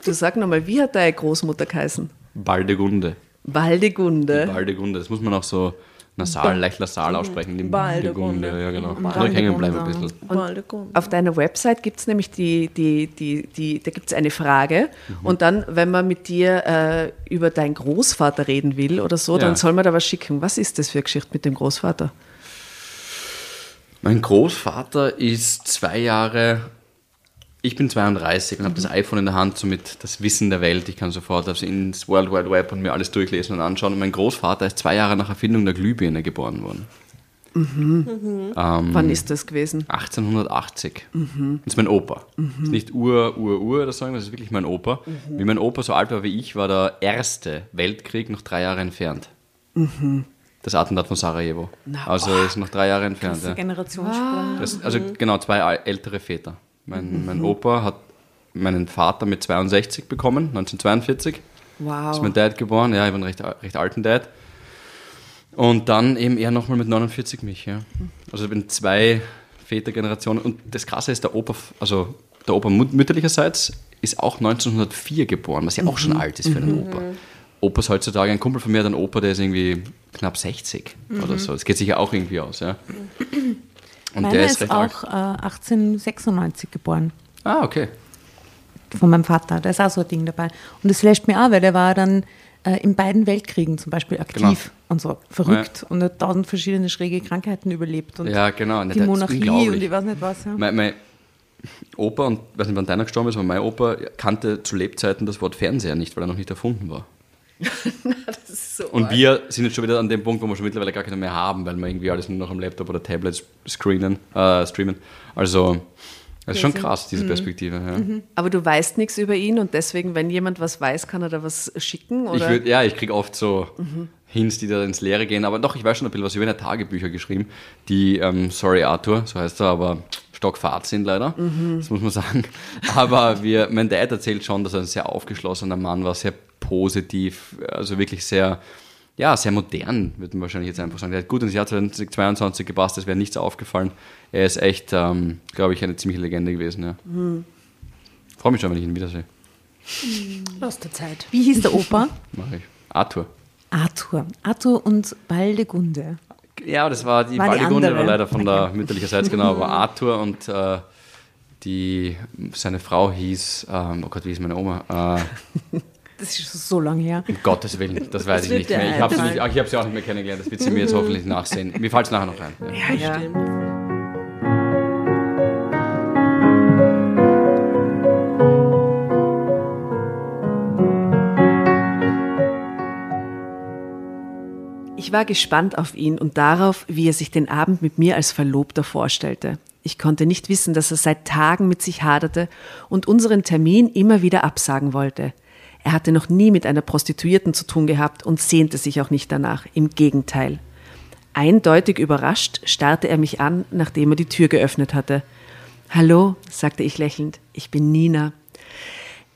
Du sag nochmal, wie hat deine Großmutter geheißen? Baldegunde. Waldegunde. Baldegunde. Das muss man auch so nasal, leicht nasal aussprechen. Die Baldegunde. Ja, genau. Baldegunde. Hängen bleiben ein bisschen. Baldegunde. Auf deiner Website gibt es nämlich die, die, die, die, da gibt's eine Frage Mhm. und dann, wenn man mit dir äh, über deinen Großvater reden will oder so, Ja. dann soll man da was schicken. Was ist das für eine Geschichte mit dem Großvater? Mein Großvater ist zwei Jahre. Ich bin 32 und habe das iPhone in der Hand, somit das Wissen der Welt. Ich kann sofort also ins World Wide Web und mir alles durchlesen und anschauen. Und mein Großvater ist zwei Jahre nach Erfindung der Glühbirne geboren worden. Ähm, Wann ist das gewesen? 1880. Das ist mein Opa. Das ist nicht Ur, Ur, Ur oder so, das ist wirklich mein Opa. Wie mein Opa so alt war wie ich, war der erste Weltkrieg noch drei Jahre entfernt. Das Attentat von Sarajevo. also ist noch drei Jahre entfernt. Ja. Generationssprung. Das, also genau, zwei ältere Väter. Mein, mein Opa hat meinen Vater mit 62 bekommen, 1942. Wow. ist mein Dad geboren. Ja, ich habe einen recht, recht alten Dad. Und dann eben er nochmal mit 49 mich, ja. Also ich bin zwei Vätergenerationen. Und das Krasse ist, der Opa, also der Opa mütterlicherseits ist auch 1904 geboren, was ja auch schon alt ist für einen Opa. Opa ist heutzutage, ein Kumpel von mir hat einen Opa, der ist irgendwie knapp 60 oder so. Das geht sicher auch irgendwie aus, ja. Und Meiner der ist ist auch äh, 1896 geboren. Ah, okay. Von meinem Vater. Da ist auch so ein Ding dabei. Und das flasht mir auch, weil der war dann äh, in beiden Weltkriegen zum Beispiel aktiv Genau. und so. Verrückt und hat tausend verschiedene schräge Krankheiten überlebt. Und Ja, genau. die Das ist Monarchie und ich weiß nicht was. Ja. Mein, mein Opa, und ich weiß nicht, wann deiner gestorben ist, aber mein Opa kannte zu Lebzeiten das Wort Fernseher nicht, weil er noch nicht erfunden war. So Und wir sind jetzt schon wieder an dem Punkt, wo wir schon mittlerweile gar keine mehr haben, weil wir irgendwie alles nur noch am Laptop oder Tablet screenen, äh, streamen. Also, Das ist schon krass, diese Perspektive. Ja. Aber du weißt nichts über ihn und deswegen, wenn jemand was weiß, kann er da was schicken? Ich Oder? würd, ja, ich kriege oft so Hints, die da ins Leere gehen. Aber doch, ich weiß schon ein bisschen was über eine Tagebücher geschrieben, die, ähm, sorry Arthur, so heißt er, aber stockfahrt sind leider. Das muss man sagen. Aber wir, mein Dad erzählt schon, dass er ein sehr aufgeschlossener Mann war, sehr positiv, also wirklich sehr, ja, sehr modern, würde man wahrscheinlich jetzt einfach sagen. Der hat gut ins Jahr 2022 gepasst, es wäre nichts aufgefallen. Er ist echt, ähm, glaube ich, eine ziemliche Legende gewesen. Ja. Freue mich schon, wenn ich ihn wiedersehe. Aus der Zeit. Wie hieß der Opa? Mache ich. Arthur. Arthur. Arthur und Baldegunde. Ja, das war die War die Baldigunde, war leider von der mütterlicherseits genau, aber Arthur und äh, die, seine Frau hieß, ähm, oh Gott, wie hieß meine Oma? Äh, Das ist so lange her. um Gottes Willen, das weiß ich wird nicht mehr. Ich habe sie, ich hab auch nicht mehr kennengelernt, das wird sie mir jetzt hoffentlich nachsehen. Mir fällt es nachher noch ein. Ja. Ja. Stimmt. Ich war gespannt auf ihn und darauf, wie er sich den Abend mit mir als Verlobter vorstellte. Ich konnte nicht wissen, dass er seit Tagen mit sich haderte und unseren Termin immer wieder absagen wollte. Er hatte noch nie mit einer Prostituierten zu tun gehabt und sehnte sich auch nicht danach. Im Gegenteil. Eindeutig überrascht starrte er mich an, nachdem er die Tür geöffnet hatte. Hallo, sagte ich lächelnd, ich bin Nina.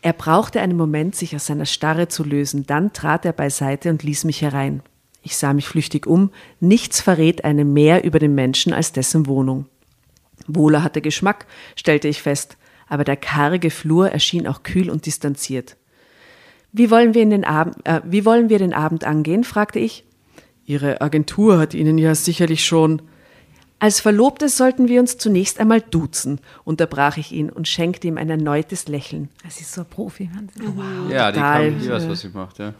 Er brauchte einen Moment, sich aus seiner Starre zu lösen, dann trat er beiseite und ließ mich herein. Ich sah mich flüchtig um, nichts verrät einem mehr über den Menschen als dessen Wohnung. Wohler hatte Geschmack, stellte ich fest, aber der karge Flur erschien auch kühl und distanziert. Wie wollen wir, in den Abend, äh, wie wollen wir den Abend angehen? fragte ich. Ihre Agentur hat Ihnen ja sicherlich schon. Als Verlobte sollten wir uns zunächst einmal duzen, unterbrach ich ihn und schenkte ihm ein erneutes Lächeln. Das ist so ein Profi. Wahnsinn. Ja, die, Total. kann, die weiß, was sie macht, ja.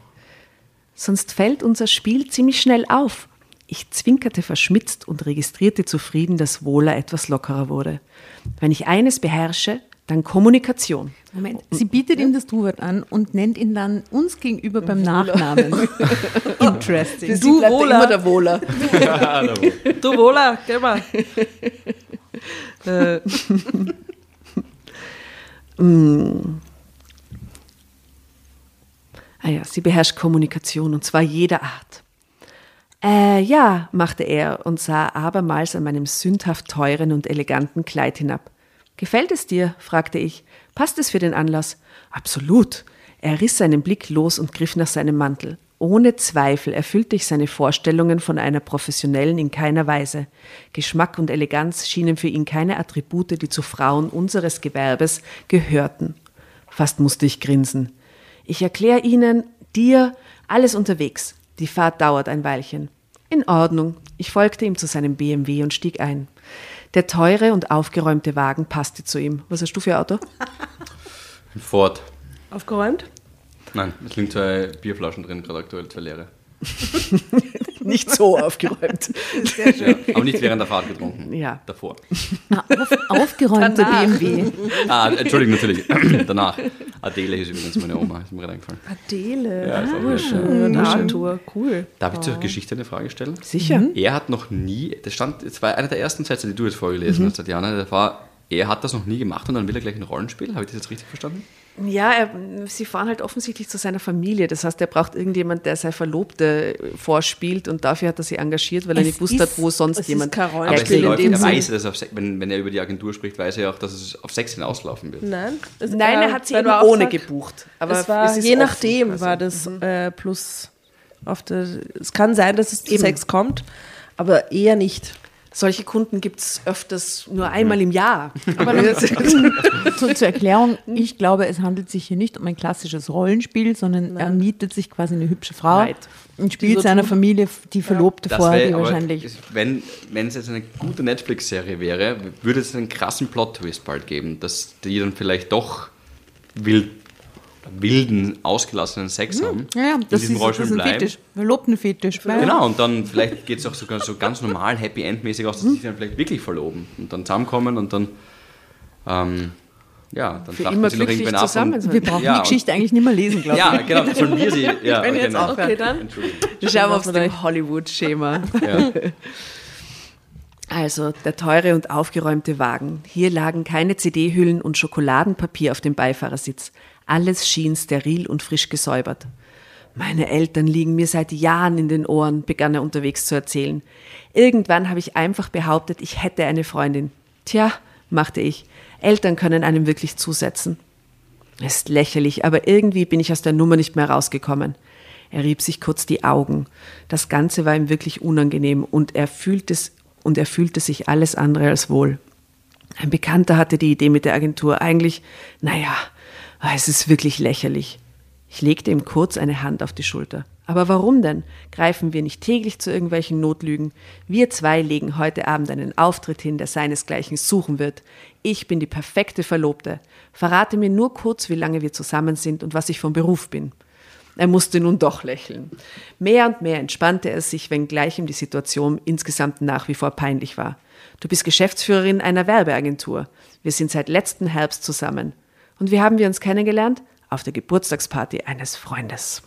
Sonst fällt unser Spiel ziemlich schnell auf. Ich zwinkerte verschmitzt und registrierte zufrieden, dass Wohler etwas lockerer wurde. Wenn ich eines beherrsche, dann Kommunikation. Moment, sie bietet ihm das Du-Wort an und nennt ihn dann uns gegenüber beim Nachnamen. Interesting. Du Wohler. Wohler. Du Wohler, geh mal. Ah ja, sie beherrscht Kommunikation und zwar jeder Art. Äh, ja, machte er und sah abermals an meinem sündhaft teuren und eleganten Kleid hinab. Gefällt es dir? fragte ich. Passt es für den Anlass? Absolut. Er riss seinen Blick los und griff nach seinem Mantel. Ohne Zweifel erfüllte ich seine Vorstellungen von einer Professionellen in keiner Weise. Geschmack und Eleganz schienen für ihn keine Attribute, die zu Frauen unseres Gewerbes gehörten. Fast musste ich grinsen. Ich erkläre Ihnen, dir, alles unterwegs. Die Fahrt dauert ein Weilchen. In Ordnung. Ich folgte ihm zu seinem BMW und stieg ein. Der teure und aufgeräumte Wagen passte zu ihm. Was hast du für ein Auto? Ein Ford. Aufgeräumt? Nein, es liegen zwei Bierflaschen drin, gerade aktuell zwei leere. Nicht so aufgeräumt. Ja, aber nicht während der Fahrt getrunken. Ja. Davor. Ah, auf, aufgeräumter BMW. Ah, Entschuldigung, natürlich. Danach. Adele ist übrigens meine Oma, ist mir gerade eingefallen. Adele. Ja, Ah, nett, schön. ja. Arthur, cool. Darf ich zur Geschichte eine Frage stellen? Sicher. Er hat noch nie, das stand, das war einer der ersten Sätze, die du jetzt vorgelesen hast, Tatjana, das war, er hat das noch nie gemacht und dann will er gleich ein Rollenspiel. Habe ich das jetzt richtig verstanden? Ja, er, sie fahren halt offensichtlich zu seiner Familie. Das heißt, er braucht irgendjemand, der seine Verlobte vorspielt und dafür hat er sie engagiert, weil er Es nicht wusste, ist- wo sonst es ist jemand Aber Rollenspiel. es Rollenspiel in läuft, dem er weiß, dass auf, wenn, wenn er über die Agentur spricht, weiß er ja auch, dass es auf Sex hinauslaufen wird. Nein, es- Nein, er hat sie eben ohne Auftrag- gebucht. Aber es war, es ist je offen nachdem quasi. war das äh, plus auf der. Es kann sein, dass es zu Eben. Sex kommt, aber eher nicht. Solche Kunden gibt es öfters nur einmal im Jahr. Aber zu, zur Erklärung, ich glaube, es handelt sich hier nicht um ein klassisches Rollenspiel, sondern er mietet sich quasi eine hübsche Frau Right. und spielt so seiner tun. Familie die Verlobte Das vor, wär- die wahrscheinlich. Wenn, wenn es jetzt eine gute Netflix-Serie wäre, würde es einen krassen Plot-Twist bald geben, dass die dann vielleicht doch wild, wilden, ausgelassenen Sex haben. Hm. Ja, ja, in das diesem ist, das Rollenspiel ist ein bleiben. Fetisch, Verlobtenfetisch. Ja, ja. Genau, und dann vielleicht geht es auch sogar so ganz normal, Happy End-mäßig aus, dass sie sich dann vielleicht wirklich verloben und dann zusammenkommen und dann, ähm, ja, dann Für immer sie noch ab. zusammen und-. Wir brauchen Ja, die Geschichte eigentlich nicht mehr lesen, glaube ich. Ja, genau, sollen wir sie. Ja, bin okay, jetzt nein. aufhören. Okay, dann Entschuldigung. schauen wir aufs lassen wir dem Hollywood-Schema. Ja. Also der teure und aufgeräumte Wagen. Hier lagen keine CD-Hüllen und Schokoladenpapier auf dem Beifahrersitz. Alles schien steril und frisch gesäubert. Meine Eltern liegen mir seit Jahren in den Ohren, begann er unterwegs zu erzählen. Irgendwann habe ich einfach behauptet, ich hätte eine Freundin. Tja, machte ich, Eltern können einem wirklich zusetzen. Ist lächerlich, aber irgendwie bin ich aus der Nummer nicht mehr rausgekommen. Er rieb sich kurz die Augen. Das Ganze war ihm wirklich unangenehm und er fühlte und er fühlte sich alles andere als wohl. Ein Bekannter hatte die Idee mit der Agentur. Eigentlich, naja, es ist wirklich lächerlich. Ich legte ihm kurz eine Hand auf die Schulter. Aber warum denn? Greifen wir nicht täglich zu irgendwelchen Notlügen? Wir zwei legen heute Abend einen Auftritt hin, der seinesgleichen suchen wird. Ich bin die perfekte Verlobte. Verrate mir nur kurz, wie lange wir zusammen sind und was ich vom Beruf bin. Er musste nun doch lächeln. Mehr und mehr entspannte er sich, wenngleich ihm die Situation insgesamt nach wie vor peinlich war. Du bist Geschäftsführerin einer Werbeagentur. Wir sind seit letzten Herbst zusammen. Und wie haben wir uns kennengelernt? Auf der Geburtstagsparty eines Freundes.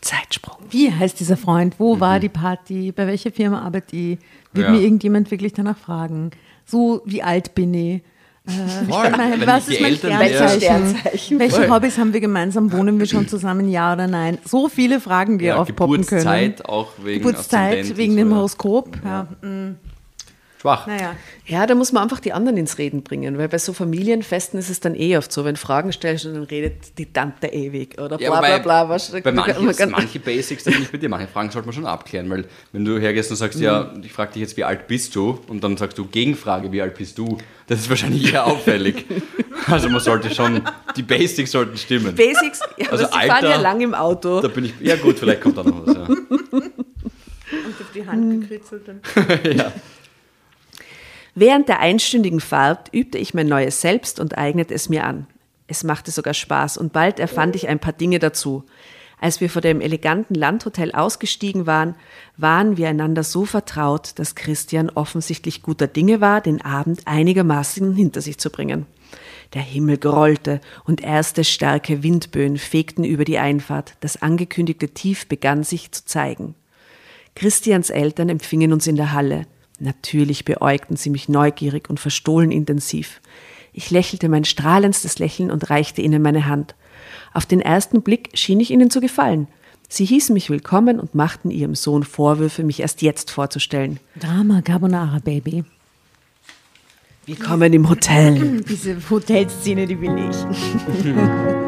Zeitsprung. Wie heißt dieser Freund? Wo mhm. war die Party? Bei welcher Firma arbeitet die? Wird ja. mir irgendjemand wirklich danach fragen? So, wie alt bin ich? Äh, meine, was ist mein Sternzeichen? Welche Voll. Hobbys haben wir gemeinsam? Wohnen wir schon zusammen, ja oder nein? So viele Fragen, die ja, aufpoppen können. Geburtszeit auch wegen Geburtszeit wegen dem Horoskop. Ja. ja. Schwach. Naja. Ja, da muss man einfach die anderen ins Reden bringen, weil bei so Familienfesten ist es dann eh oft so, wenn Fragen stellst und dann redet die Tante ewig oder bla bla bla. Was, bei manchen, manche Basics, da bin ich bei dir, manche Fragen sollte man schon abklären, weil wenn du hergehst und sagst, mhm. ja, ich frage dich jetzt, wie alt bist du? Und dann sagst du Gegenfrage, wie alt bist du? Das ist wahrscheinlich eher auffällig. also man sollte schon, die Basics sollten stimmen. Die Basics, ja, also Alter, fahren ja lang im Auto. Da bin ich, ja gut, vielleicht kommt da noch was. Ja. Und auf die Hand gekritzelt. ja. Während der einstündigen Fahrt übte ich mein neues Selbst und eignete es mir an. Es machte sogar Spaß und bald erfand ich ein paar Dinge dazu. Als wir vor dem eleganten Landhotel ausgestiegen waren, waren wir einander so vertraut, dass Christian offensichtlich guter Dinge war, den Abend einigermaßen hinter sich zu bringen. Der Himmel grollte und erste starke Windböen fegten über die Einfahrt. Das angekündigte Tief begann sich zu zeigen. Christians Eltern empfingen uns in der Halle. Natürlich beäugten sie mich neugierig und verstohlen intensiv. Ich lächelte mein strahlendstes Lächeln und reichte ihnen meine Hand. Auf den ersten Blick schien ich ihnen zu gefallen. Sie hießen mich willkommen und machten ihrem Sohn Vorwürfe, mich erst jetzt vorzustellen. Drama Carbonara, Baby. Willkommen im Hotel. Diese Hotelszene, die will ich.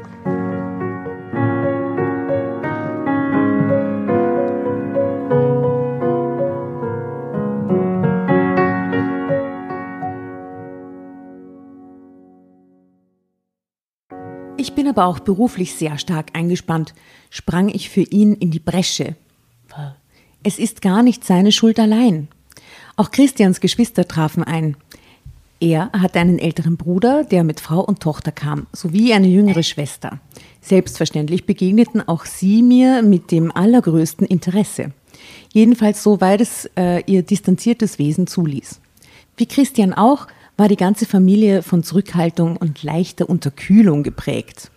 Ich bin aber auch beruflich sehr stark eingespannt, sprang ich für ihn in die Bresche. Es ist gar nicht seine Schuld allein. Auch Christians Geschwister trafen ein. Er hatte einen älteren Bruder, der mit Frau und Tochter kam, sowie eine jüngere Schwester. Selbstverständlich begegneten auch sie mir mit dem allergrößten Interesse. Jedenfalls soweit es äh, ihr distanziertes Wesen zuließ. Wie Christian auch, war die ganze Familie von Zurückhaltung und leichter Unterkühlung geprägt.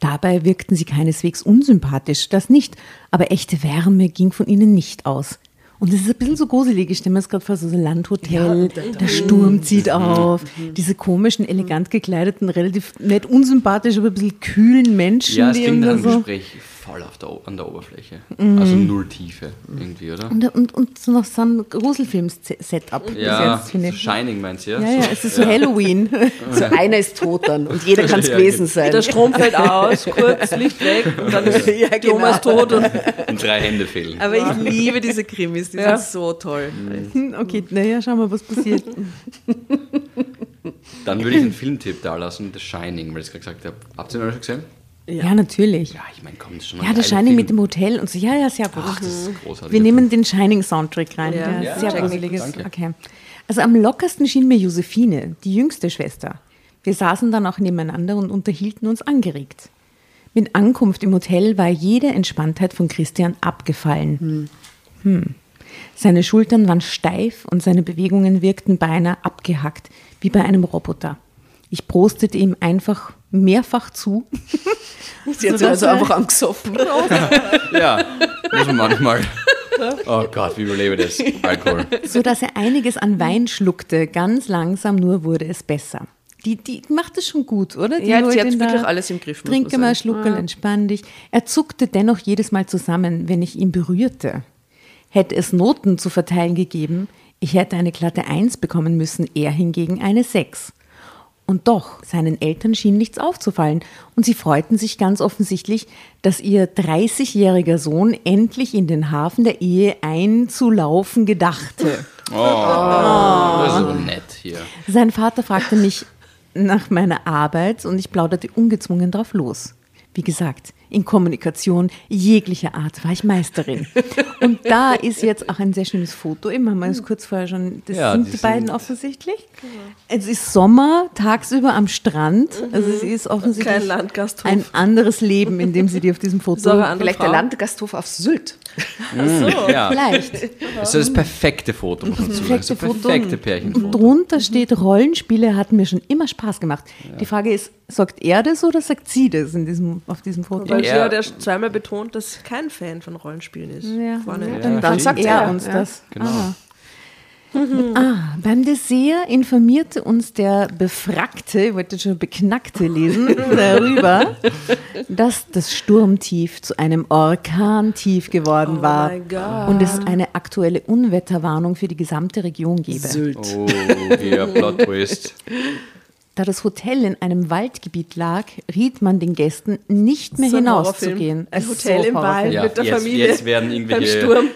Dabei wirkten sie keineswegs unsympathisch, das nicht, aber echte Wärme ging von ihnen nicht aus. Und es ist ein bisschen so gruselig. Ich stelle mir das gerade vor, so ein Landhotel, der Sturm zieht auf, diese komischen, elegant gekleideten, relativ nicht unsympathisch, aber ein bisschen kühlen Menschen, Ja, es die klingt nach einem so. Gespräch voll auf der, an der Oberfläche. Also null Tiefe irgendwie, oder? Und, und, und so noch so ein Gruselfilm-Setup. bis Ja, jetzt, finde so ich. Shining meinst du, ja? Ja, ja, es ist so Halloween. So einer ist tot dann und jeder kann es Ja, gewesen sein. Der Strom fällt aus, kurz, Licht weg und dann ist Ja, die Oma ist tot. Und Und drei Hände fehlen. Aber ich liebe diese Krimis, die Ja. sind so toll. Okay, naja, schauen wir, was passiert. Dann würde ich einen Filmtipp da lassen, The Shining, weil ich es gerade gesagt habe. Habt ihr ihn schon gesehen? Ja, natürlich. Ja, ich meine, komm, das ist schon Ja, ein der geiler Shining Film. mit dem Hotel und so. Ja, ja, sehr gut. Ach, das ist großartig. Wir nehmen den Shining-Soundtrack rein. Ja. Ja, sehr check. gruselig ist. Danke. Okay. Also am lockersten schien mir Josephine, die jüngste Schwester. Wir saßen dann auch nebeneinander und unterhielten uns angeregt. Mit Ankunft im Hotel war jede Entspanntheit von Christian abgefallen. Hm. Seine Schultern waren steif und seine Bewegungen wirkten beinahe abgehackt, wie bei einem Roboter. Ich prostete ihm einfach mehrfach zu. Sie hat sich also einfach angesoffen. Ja, muss man manchmal. Oh Gott, wie überlebe ich das? Alkohol. so dass er einiges an Wein schluckte. Ganz langsam nur wurde es besser. Die, die macht es schon gut, oder? Die Ja, sie hat wirklich alles im Griff, Trinke mal, schluckel, entspann dich. Er zuckte dennoch jedes Mal zusammen, wenn ich ihn berührte. Hätte es Noten zu verteilen gegeben, ich hätte eine glatte Eins bekommen müssen, er hingegen eine Sechs. Und doch, seinen Eltern schien nichts aufzufallen und sie freuten sich ganz offensichtlich, dass ihr 30-jähriger Sohn endlich in den Hafen der Ehe einzulaufen gedachte. Oh, ist aber nett hier. Sein Vater fragte mich nach meiner Arbeit und ich plauderte ungezwungen drauf los. Wie gesagt, in Kommunikation jeglicher Art war ich Meisterin. Und da ist jetzt auch ein sehr schönes Foto. Eben haben wir es kurz vorher schon. Das Ja, sind die die, beiden sind- offensichtlich. Es ist Sommer, tagsüber am Strand. Also es ist offensichtlich Kein Landgasthof. ein anderes Leben, in dem sie die auf diesem Foto. So Vielleicht der Frau. Landgasthof auf Sylt. Ja. Vielleicht. Das ist das perfekte Foto, muss man sagen. Das perfekte Pärchenfoto. Drunter steht, Rollenspiele hatten mir schon immer Spaß gemacht. Die Frage ist, sagt er das oder sagt sie das in diesem, auf diesem Foto? Weil Ja. hat ja zweimal betont, dass kein Fan von Rollenspielen ist. Ja, Vorne. Ja, dann, Ja, dann sagt Ja, er uns ja. das. Genau. Ah. Ah, beim Dessert informierte uns der Befragte, ich wollte schon Beknackte lesen, darüber, dass das Sturmtief zu einem Orkantief geworden Oh war und es eine aktuelle Unwetterwarnung für die gesamte Region gebe. Sylt. Oh, hier, Plot Twist. Da das Hotel in einem Waldgebiet lag, riet man den Gästen, nicht mehr So hinauszugehen. Ein ist Hotel im Horrorfilm. Wald. Ja, Mit der jetzt, Familie jetzt werden irgendwelche Sturm.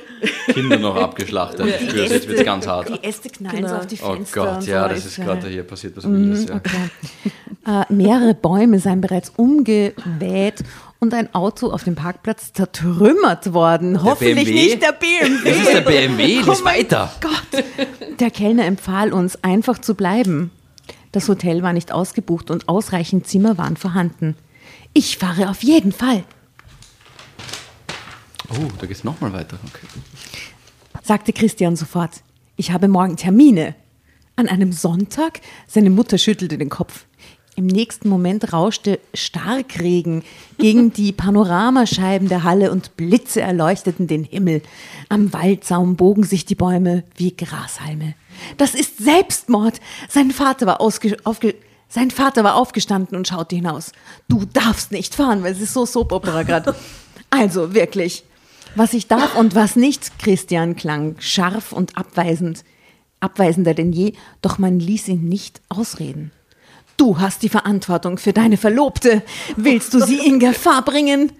Kinder noch abgeschlachtet. Ich spüre jetzt wird es ganz hart. Die Äste knallen Genau. so auf die Oh Fenster. Gott, und ja, so. das ist ja- gerade hier passiert was Wildes. Ja. Äh, mehrere Bäume seien bereits umgeweht und ein Auto auf dem Parkplatz zertrümmert worden. Hoffentlich BMW? nicht der BMW. Das ist der BMW, Oh lies mein weiter. Gott. Der Kellner empfahl uns, einfach zu bleiben. Das Hotel war nicht ausgebucht und ausreichend Zimmer waren vorhanden. Ich fahre auf jeden Fall, Oh, da geht es nochmal weiter. Okay. sagte Christian sofort. Ich habe morgen Termine. An einem Sonntag? Seine Mutter schüttelte den Kopf. Im nächsten Moment rauschte Starkregen gegen die Panoramascheiben der Halle und Blitze erleuchteten den Himmel. Am Waldsaum bogen sich die Bäume wie Grashalme. Das ist Selbstmord. Sein Vater war ausge sein Vater war aufgestanden und schaute hinaus. Du darfst nicht fahren, weil es ist so Soap-Opera gerade. Also wirklich. Was ich darf und was nicht, Christian klang scharf und abweisend. Abweisender denn je, doch man ließ ihn nicht ausreden. Du hast die Verantwortung für deine Verlobte. Willst du sie in Gefahr bringen?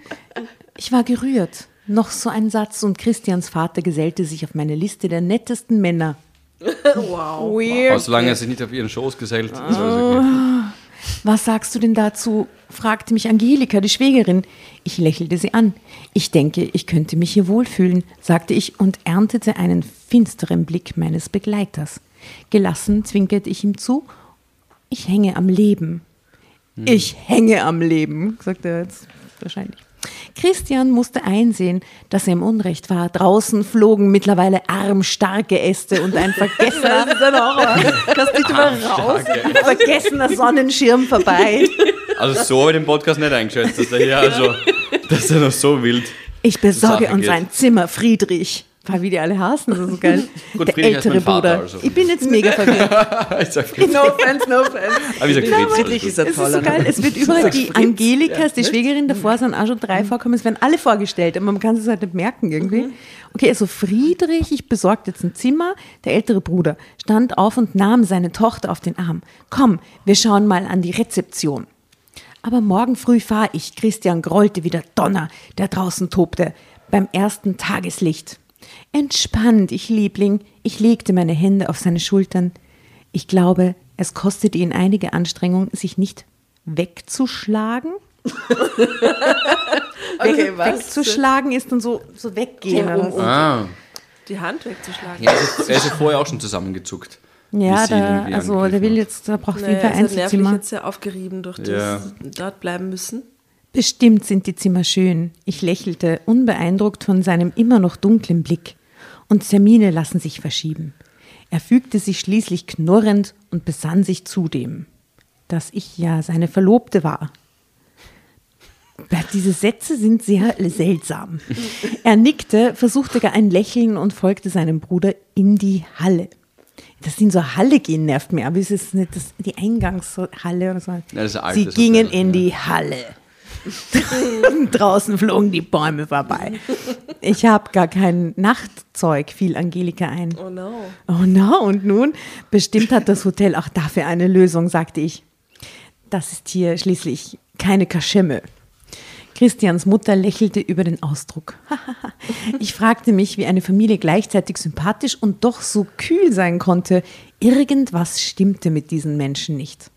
Ich war gerührt. Noch so ein Satz und Christians Vater gesellte sich auf meine Liste der nettesten Männer. Wow. Aber solange er sich nicht auf ihren Schoß gesellt, okay. Was sagst du denn dazu? fragte mich Angelika, die Schwägerin. Ich lächelte sie an. Ich denke, ich könnte mich hier wohlfühlen, sagte ich und erntete einen finsteren Blick meines Begleiters. Gelassen zwinkerte ich ihm zu. Ich hänge am Leben. Ich hänge am Leben, sagte er jetzt wahrscheinlich. Christian musste einsehen, dass er im Unrecht war. Draußen flogen mittlerweile armstarke Äste und ein vergessener, das ist raus. Vergessener Sonnenschirm vorbei. Also so habe ich den Podcast nicht eingeschätzt, dass er hier also, dass er noch so wild Ich besorge uns ein Zimmer, Friedrich. War wie die alle hassen, das ist so geil. Gut, der Friedrich ältere Bruder. also. Ich bin jetzt mega verwirrt. ich sag Fritz. No offense, no offense. Aber ich sag Ja, Fritz. gut. ist Es ist toll. so geil, es wird überall die Angelika, die Schwägerin, davor sind auch schon drei vorkommen, es werden alle vorgestellt, aber man kann es halt nicht merken irgendwie. Okay, also Friedrich, ich besorgte jetzt ein Zimmer, der ältere Bruder stand auf und nahm seine Tochter auf den Arm. Komm, wir schauen mal an die Rezeption. Aber morgen früh fahr ich. Christian grollte wie der Donner, der draußen tobte, beim ersten Tageslicht. Entspannt, ich Liebling. Ich legte meine Hände auf seine Schultern. Ich glaube, es kostete ihn einige Anstrengung, sich nicht wegzuschlagen. Okay, Weg, wegzuschlagen ist dann so, so weggehen. oder so. Ah. Die Hand wegzuschlagen. Ja, also, er ist ja vorher auch schon zusammengezuckt. Ja, da, also der will jetzt, der braucht auf Naja, jeden Fall ist halt nervlich Einzelzimmer. jetzt sehr aufgerieben durch das Ja. dort bleiben müssen. Bestimmt sind die Zimmer schön. Ich lächelte, unbeeindruckt von seinem immer noch dunklen Blick. Und Termine lassen sich verschieben. Er fügte sich schließlich knurrend und besann sich zudem, dass ich ja seine Verlobte war. Diese Sätze sind sehr seltsam. Er nickte, versuchte gar ein Lächeln und folgte seinem Bruder in die Halle. Dass sie in so eine Halle gehen, nervt mir, aber es ist nicht das, die Eingangshalle oder so. ist ein sie gingen in ja. die Halle. Draußen flogen die Bäume vorbei. Ich habe gar kein Nachtzeug, fiel Angelika ein. Oh no. Oh no, und nun? Bestimmt hat das Hotel auch dafür eine Lösung, sagte ich. Das ist hier schließlich keine Kaschemme. Christians Mutter lächelte über den Ausdruck. ich fragte mich, wie eine Familie gleichzeitig sympathisch und doch so kühl sein konnte. Irgendwas stimmte mit diesen Menschen nicht.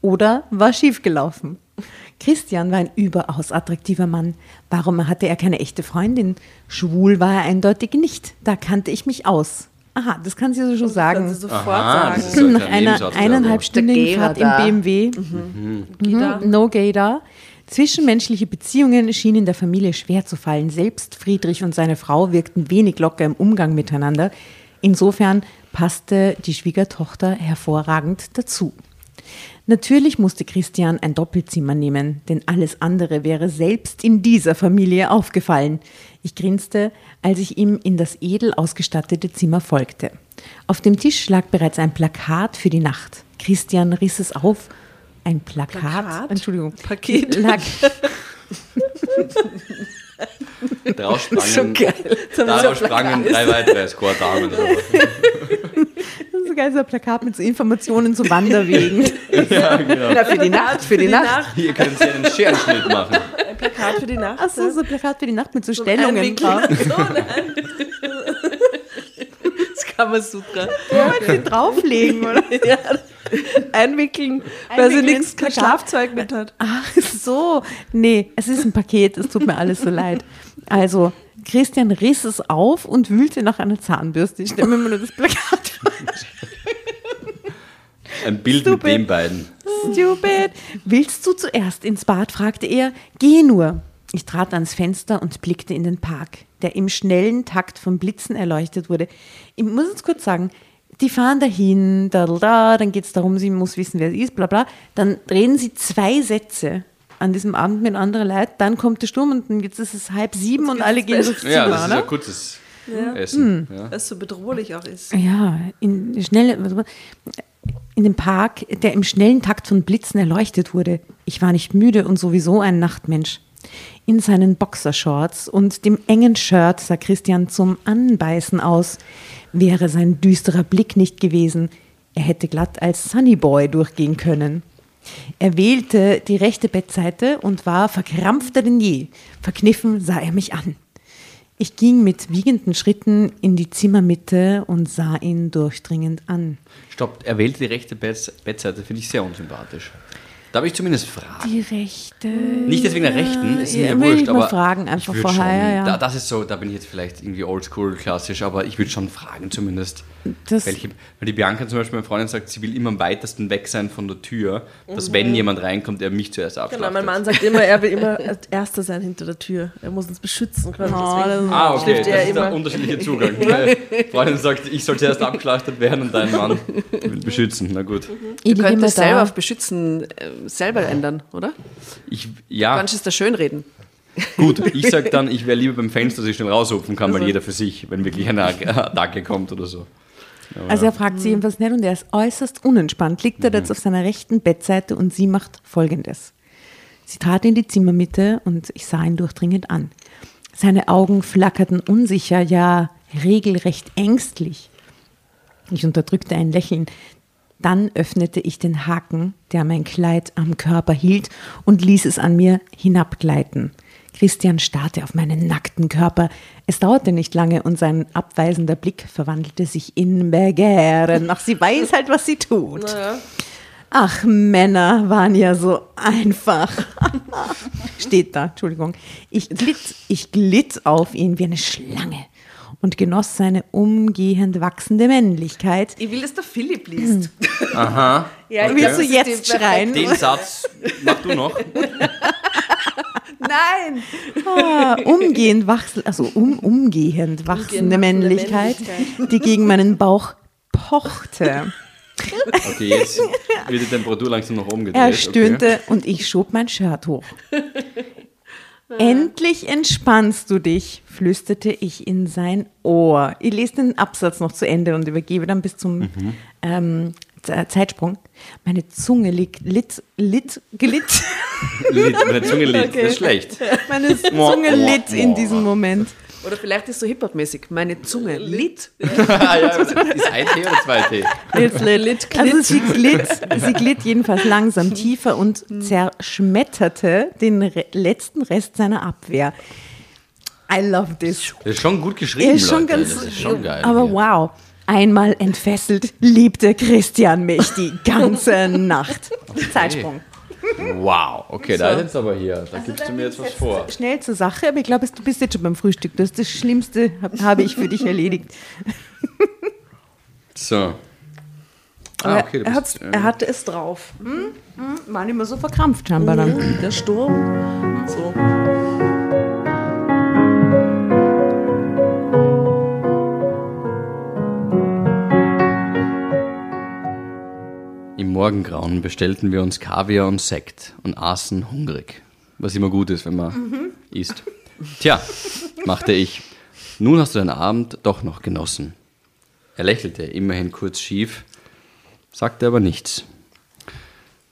Oder war schiefgelaufen. Christian war ein überaus attraktiver Mann. Warum hatte er keine echte Freundin? Schwul war er eindeutig nicht. Da kannte ich mich aus. Aha, das kann sie so schon sagen. sie sofort Aha, sagen. Nach einer eineinhalbstündigen Fahrt im. BMW. Gida. Mhm. No gay da. Zwischenmenschliche Beziehungen schienen der Familie schwer zu fallen. Selbst Friedrich und seine Frau wirkten wenig locker im Umgang miteinander. Insofern passte die Schwiegertochter hervorragend dazu. Natürlich musste Christian ein Doppelzimmer nehmen, denn alles andere wäre selbst in dieser Familie aufgefallen. Ich grinste, als ich ihm in das edel ausgestattete Zimmer folgte. Auf dem Tisch lag bereits ein Plakat für die Nacht. Christian riss es auf. Ein Plakat? Plakat? Entschuldigung. Paket. Lag, Daraus sprangen, So geil. daraus sprangen drei weitere Escort-Damen. das ist so so ein Plakat mit so Informationen zu Wanderwegen. ja, genau. Na, für die Nacht, für die Nacht. Hier können Sie einen Scherenschnitt machen. Ein Plakat für die Nacht. Ach so, so ein Plakat für die Nacht mit so Stellungen Einwinkeln. drauf. So, nein. Das kann man super. Wollen Sie drauflegen, oder? ja. Einwickeln, weil sie Einwickeln nichts, kein. Schlafzeug mit hat. Ach so. Nee, es ist ein Paket, es tut mir alles so leid. Also, Christian riss es auf und wühlte nach einer Zahnbürste. Ich stelle mir nur das Plakat. Ein Bild Stupid. mit den beiden. Stupid. Willst du zuerst ins Bad? fragte er. Geh nur. Ich trat ans Fenster und blickte in den Park, der im schnellen Takt von Blitzen erleuchtet wurde. Ich muss jetzt kurz sagen, die fahren dahin, da, da, da, dann geht es darum, sie muss wissen, wer sie ist, bla bla. Dann reden sie zwei Sätze an diesem Abend mit anderen Leuten, dann kommt der Sturm und jetzt ist es halb sieben und alle gehen Zimmer, Ja, das ist ein kurzes Ja. Essen. Ja. Weil es so bedrohlich auch ist. Ja, in schnelle, in dem Park, der im schnellen Takt von Blitzen erleuchtet wurde. Ich war nicht müde und sowieso ein Nachtmensch. In seinen Boxershorts und dem engen Shirt sah Christian zum Anbeißen aus. Wäre sein düsterer Blick nicht gewesen, er hätte glatt als Sunnyboy durchgehen können. Er wählte die rechte Bettseite und war verkrampfter denn je. Verkniffen sah er mich an. Ich ging mit wiegenden Schritten in die Zimmermitte und sah ihn durchdringend an. Stopp, er wählt die rechte Betts- Bettseite, finde ich sehr unsympathisch. Darf ich zumindest fragen? Die rechte. Nicht deswegen der rechten, ist Ja, mir wurscht, ich aber fragen, einfach vorher, schon, ja. Da, das ist so, da bin ich jetzt vielleicht irgendwie oldschool klassisch, aber ich würde schon fragen zumindest, Das- welche, weil die Bianca zum Beispiel, meine Freundin sagt, sie will immer am weitesten weg sein von der Tür, dass wenn jemand reinkommt, er mich zuerst abschlachtet. Genau, mein Mann sagt immer, er will immer als Erster sein hinter der Tür. Er muss uns beschützen können. Oh, Deswegen Ah, okay, das er ist der immer. unterschiedliche Zugang. Meine Freundin sagt, ich soll zuerst abgeschlachtet werden und dein Mann will beschützen. Na gut. Ich Du immer könntest selber auf Beschützen äh, selber ändern, oder? Ich, Du ja, kannst es da schön reden. Gut, ich sage dann, ich wäre lieber beim Fenster, dass ich schnell raushupfen kann, weil Also jeder für sich, wenn wirklich eine Attacke kommt oder so. Also er fragt sie jedenfalls nicht und er ist äußerst unentspannt, liegt er jetzt auf seiner rechten Bettseite und sie macht folgendes. Sie trat in die Zimmermitte und ich sah ihn durchdringend an. Seine Augen flackerten unsicher, ja regelrecht ängstlich. Ich unterdrückte ein Lächeln. Dann öffnete ich den Haken, der mein Kleid am Körper hielt, und ließ es an mir hinabgleiten. Christian starrte auf meinen nackten Körper. Es dauerte nicht lange und sein abweisender Blick verwandelte sich in Begehren. Ach, sie weiß halt, was sie tut. Ach, Männer waren ja so einfach. Steht da, Entschuldigung. Ich glitt, ich glitt auf ihn wie eine Schlange und genoss seine umgehend wachsende Männlichkeit. Ich will, dass der Philipp liest. Aha. Ja, Okay. Willst du jetzt schreien? Den Satz mach du noch. Nein! Ah, umgehend wachsel, also um, umgehend wachsende wachsende Männlichkeit, die gegen meinen Bauch pochte. Okay, jetzt wird die Temperatur langsam nach oben gedreht. Er stöhnte und ich schob mein Shirt hoch. Endlich entspannst du dich, flüsterte ich in sein Ohr. Ich lese den Absatz noch zu Ende und übergebe dann bis zum ähm, Z- Zeitsprung. Meine Zunge liegt, litt, litt, glitt. Okay. Lied, meine Zunge litt, das ist schlecht. Meine Zunge litt in diesem Moment. Oder vielleicht ist so Hip-Hop-mäßig. Meine Zunge litt. Ah, ja, ist ein T oder zwei T? It's lit. Also sie glitt, sie glitt jedenfalls langsam tiefer und zerschmetterte den re letzten Rest seiner Abwehr. I love this. Das ist schon gut geschrieben, ist schon Leute. ganz, das ist schon geil. aber hier. wow. Einmal entfesselt, liebte Christian mich die ganze Nacht. Zeitsprung. Wow, okay, da ist jetzt aber hier, da gibst du mir jetzt was vor. Schnell zur Sache, aber ich glaube, du bist jetzt schon beim Frühstück. Das ist das Schlimmste, hab- habe ich für dich erledigt. So. Ah, okay, du er, bist, äh, er hatte es drauf. War nicht mehr so verkrampft scheinbar dann. Der Sturm. So. Im Morgengrauen bestellten wir uns Kaviar und Sekt und aßen hungrig. Was immer gut ist, wenn man isst. Tja, machte ich. Nun hast du deinen Abend doch noch genossen. Er lächelte, immerhin kurz schief, sagte aber nichts.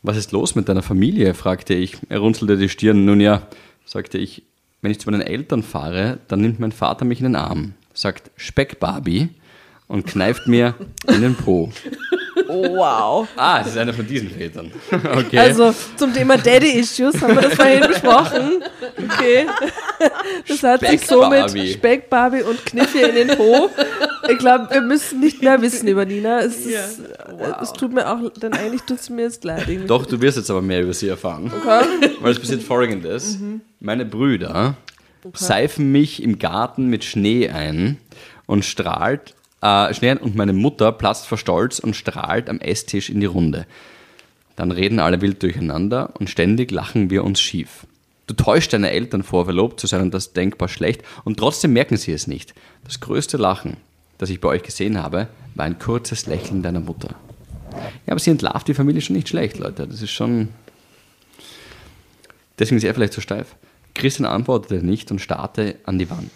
Was ist los mit deiner Familie? fragte ich. Er runzelte die Stirn. Nun ja, sagte ich, wenn ich zu meinen Eltern fahre, dann nimmt mein Vater mich in den Arm, sagt Speckbarbie und kneift mir in den Po. Oh, wow. Ah, es ist einer von diesen Vätern. Okay. Also zum Thema Daddy-Issues haben wir das vorhin besprochen. Okay. Das hat sich somit Speckbarbie. Speckbarbie und Kniffi in den Po. Ich glaube, wir müssen nicht mehr wissen über Nina. Es, ist, äh, es tut mir auch, denn eigentlich tut es mir jetzt leid. irgendwie. Doch, du wirst jetzt aber mehr über sie erfahren. Weil es passiert folgendes. Meine Brüder seifen mich im Garten mit Schnee ein und strahlt, äh, Schnee ein und meine Mutter platzt vor Stolz und strahlt am Esstisch in die Runde. Dann reden alle wild durcheinander und ständig lachen wir uns schief. Du täuschst deine Eltern vor, verlobt zu sein und das denkbar schlecht und trotzdem merken sie es nicht. Das größte Lachen, das ich bei euch gesehen habe, war ein kurzes Lächeln deiner Mutter. Ja, aber sie entlarvt die Familie schon nicht schlecht, Leute. Das ist schon. Deswegen ist er vielleicht so steif. Christian antwortete nicht und starrte an die Wand.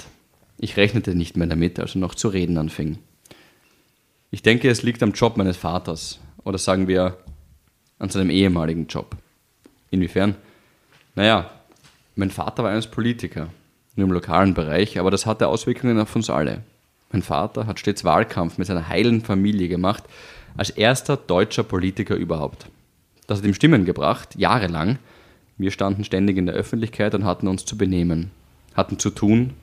Ich rechnete nicht mehr damit, als er noch zu reden anfing. Ich denke, es liegt am Job meines Vaters. Oder sagen wir an seinem ehemaligen Job. Inwiefern? Naja, mein Vater war einst Politiker, nur im lokalen Bereich, aber das hatte Auswirkungen auf uns alle. Mein Vater hat stets Wahlkampf mit seiner heilen Familie gemacht, als erster deutscher Politiker überhaupt. Das hat ihm Stimmen gebracht, jahrelang. Wir standen ständig in der Öffentlichkeit und hatten uns zu benehmen, hatten zu tun,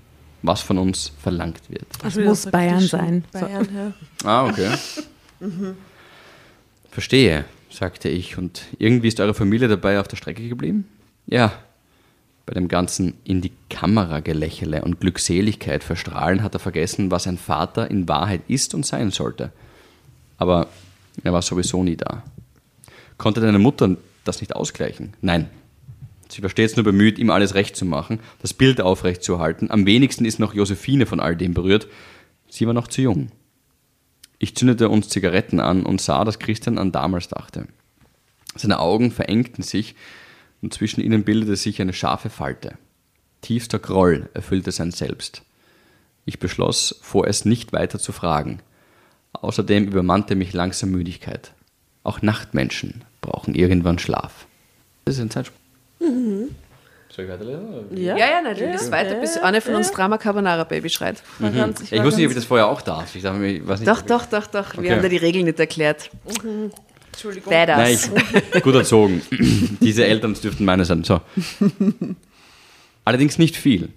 was von uns verlangt wird. Das muss Bayern sein. Bayern, ja. Ah, okay. Verstehe, sagte ich. Und irgendwie ist eure Familie dabei auf der Strecke geblieben? Ja. Bei dem ganzen in die Kamera Gelächele und Glückseligkeit verstrahlen hat er vergessen, was ein Vater in Wahrheit ist und sein sollte. Aber er war sowieso nie da. Konnte deine Mutter das nicht ausgleichen? Nein. Sie war stets nur bemüht, ihm alles recht zu machen, das Bild aufrecht zu halten. Am wenigsten ist noch Josephine von all dem berührt. Sie war noch zu jung. Ich zündete uns Zigaretten an und sah, dass Christian an damals dachte. Seine Augen verengten sich und zwischen ihnen bildete sich eine scharfe Falte. Tiefster Groll erfüllte sein Selbst. Ich beschloss, vorerst nicht weiter zu fragen. Außerdem übermannte mich langsam Müdigkeit. Auch Nachtmenschen brauchen irgendwann Schlaf. Das ist ein Zeitsprung. Mhm. Soll ich weiterlesen? Ja, ja, ja natürlich. Ja, weiter, bis eine von uns Drama Carbonara Baby schreit. Mhm. Ich, wusste nicht, ob ich das vorher auch darf. Ich dachte, ich weiß nicht, doch, doch, doch, doch. Okay. Wir haben da die Regeln nicht erklärt. Mhm. Entschuldigung. Badass. Nein, ich, gut erzogen. Diese Eltern dürften meine sein. So. Allerdings nicht viel.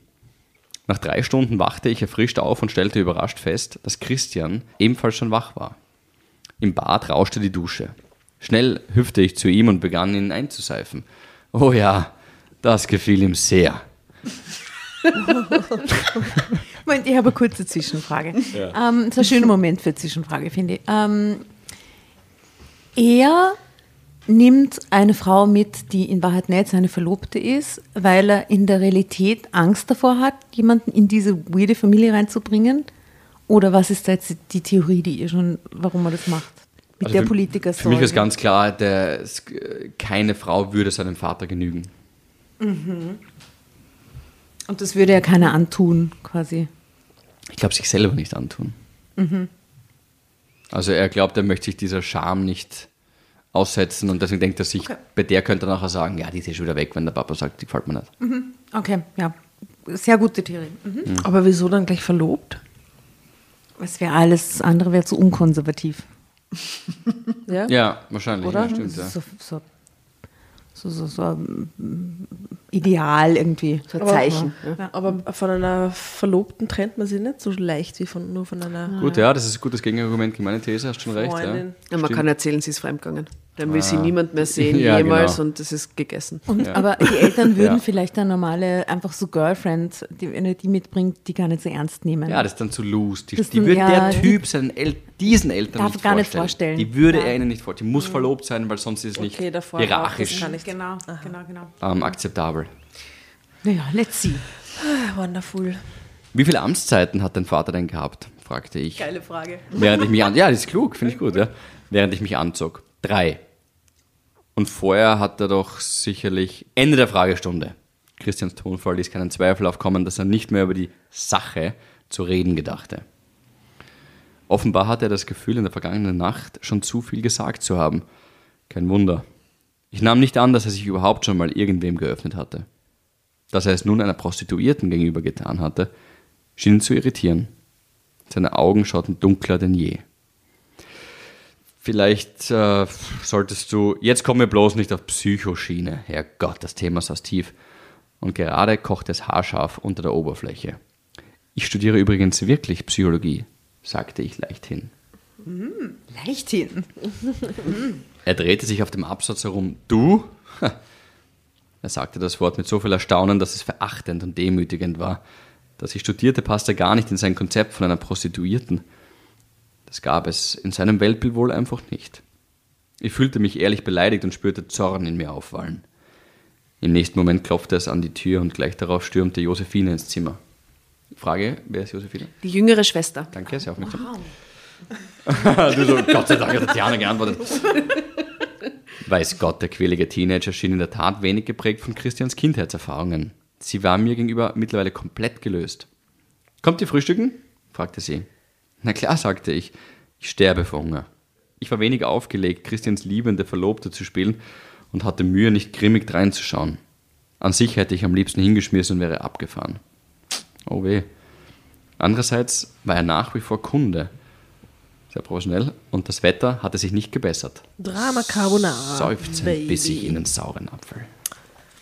Nach drei Stunden wachte ich erfrischt auf und stellte überrascht fest, dass Christian ebenfalls schon wach war. Im Bad rauschte die Dusche. Schnell hüpfte ich zu ihm und begann ihn einzuseifen. Oh ja, das gefiel ihm sehr. Moment, ich habe eine kurze Zwischenfrage. Ja. Ähm, das ist ein schöner Moment für eine Zwischenfrage, finde ich. Ähm, er nimmt eine Frau mit, die in Wahrheit nicht seine Verlobte ist, weil er in der Realität Angst davor hat, jemanden in diese weirde Familie reinzubringen? Oder was ist da jetzt die Theorie, die ihr schon, warum er das macht? Mit also der Politiker Für mich ist ganz klar, der, keine Frau würde seinem Vater genügen. Mhm. Und das würde ja keiner antun, quasi. Ich glaube, sich selber nicht antun. Mhm. Also er glaubt, er möchte sich dieser Scham nicht aussetzen und deswegen denkt er sich, okay. bei der könnte er nachher sagen, ja, die ist ja schon wieder weg, wenn der Papa sagt, die gefällt mir nicht. Mhm. Okay, ja. Sehr gute Theorie. Mhm. mhm. Aber wieso dann gleich verlobt? Es wäre alles, das andere wäre zu unkonservativ. Ja? ja, wahrscheinlich. Oder? Ja, stimmt, ja. So, so so, so, so Ideal irgendwie, so ein aber, Zeichen. Ja. Aber von einer Verlobten trennt man sich nicht so leicht wie von, nur von einer. Gut, ja, das ist ein gutes Gegenargument gegen meine These, hast schon recht. Ja. ja man kann erzählen, sie ist fremdgegangen. Dann will ah. sie niemand mehr sehen, ja, jemals, genau. und das ist gegessen. Und, Aber die Eltern würden vielleicht eine normale, einfach so Girlfriend, die, wenn er die mitbringt, die gar nicht so ernst nehmen. Ja, das ist dann zu loose. Die, die würde der Typ seinen El diesen Eltern darf nicht gar vorstellen. nicht vorstellen. Die würde er ihnen nicht vorstellen. Die muss mhm. verlobt sein, weil sonst ist es nicht okay, hierarchisch. Auch, genau, genau, genau. Ähm, akzeptabel. Naja, let's see. Ah, wonderful. Wie viele Amtszeiten hat dein Vater denn gehabt? fragte ich. Geile Frage. Während ich mich an ja, das ist klug, finde ich gut, ja. Während ich mich anzog. Drei. Und vorher hat er doch sicherlich Ende der Fragestunde. Christians Tonfall ließ keinen Zweifel aufkommen, dass er nicht mehr über die Sache zu reden gedachte. Offenbar hatte er das Gefühl, in der vergangenen Nacht schon zu viel gesagt zu haben. Kein Wunder. Ich nahm nicht an, dass er sich überhaupt schon mal irgendwem geöffnet hatte. Dass er es nun einer Prostituierten gegenüber getan hatte, schien ihn zu irritieren. Seine Augen schauten dunkler denn je. Vielleicht äh, solltest du. Jetzt kommen wir bloß nicht auf Psychoschiene. Herrgott, das Thema saß tief. Und gerade kocht es haarscharf unter der Oberfläche. Ich studiere übrigens wirklich Psychologie, sagte ich leichthin. Mm, leichthin. er drehte sich auf dem Absatz herum. Du? Er sagte das Wort mit so viel Erstaunen, dass es verachtend und demütigend war. Dass ich studierte, passte gar nicht in sein Konzept von einer Prostituierten. Das gab es in seinem Weltbild wohl einfach nicht. Ich fühlte mich ehrlich beleidigt und spürte Zorn in mir aufwallen. Im nächsten Moment klopfte es an die Tür und gleich darauf stürmte Josephine ins Zimmer. Frage, wer ist Josephine? Die jüngere Schwester. Danke, sehr aufmerksam. Wow. du so, Gott sei Dank hat Tatjana geantwortet. Weiß Gott, der quälige Teenager schien in der Tat wenig geprägt von Christians Kindheitserfahrungen. Sie war mir gegenüber mittlerweile komplett gelöst. Kommt ihr frühstücken? fragte sie. Na klar, sagte ich. Ich sterbe vor Hunger. Ich war wenig aufgelegt, Christians liebende Verlobte zu spielen und hatte Mühe, nicht grimmig dreinzuschauen. An sich hätte ich am liebsten hingeschmissen und wäre abgefahren. Oh weh. Andererseits war er nach wie vor Kunde sehr professionell. Und das Wetter hatte sich nicht gebessert. Drama Carbonara. Seufzend biss ich in den sauren Apfel.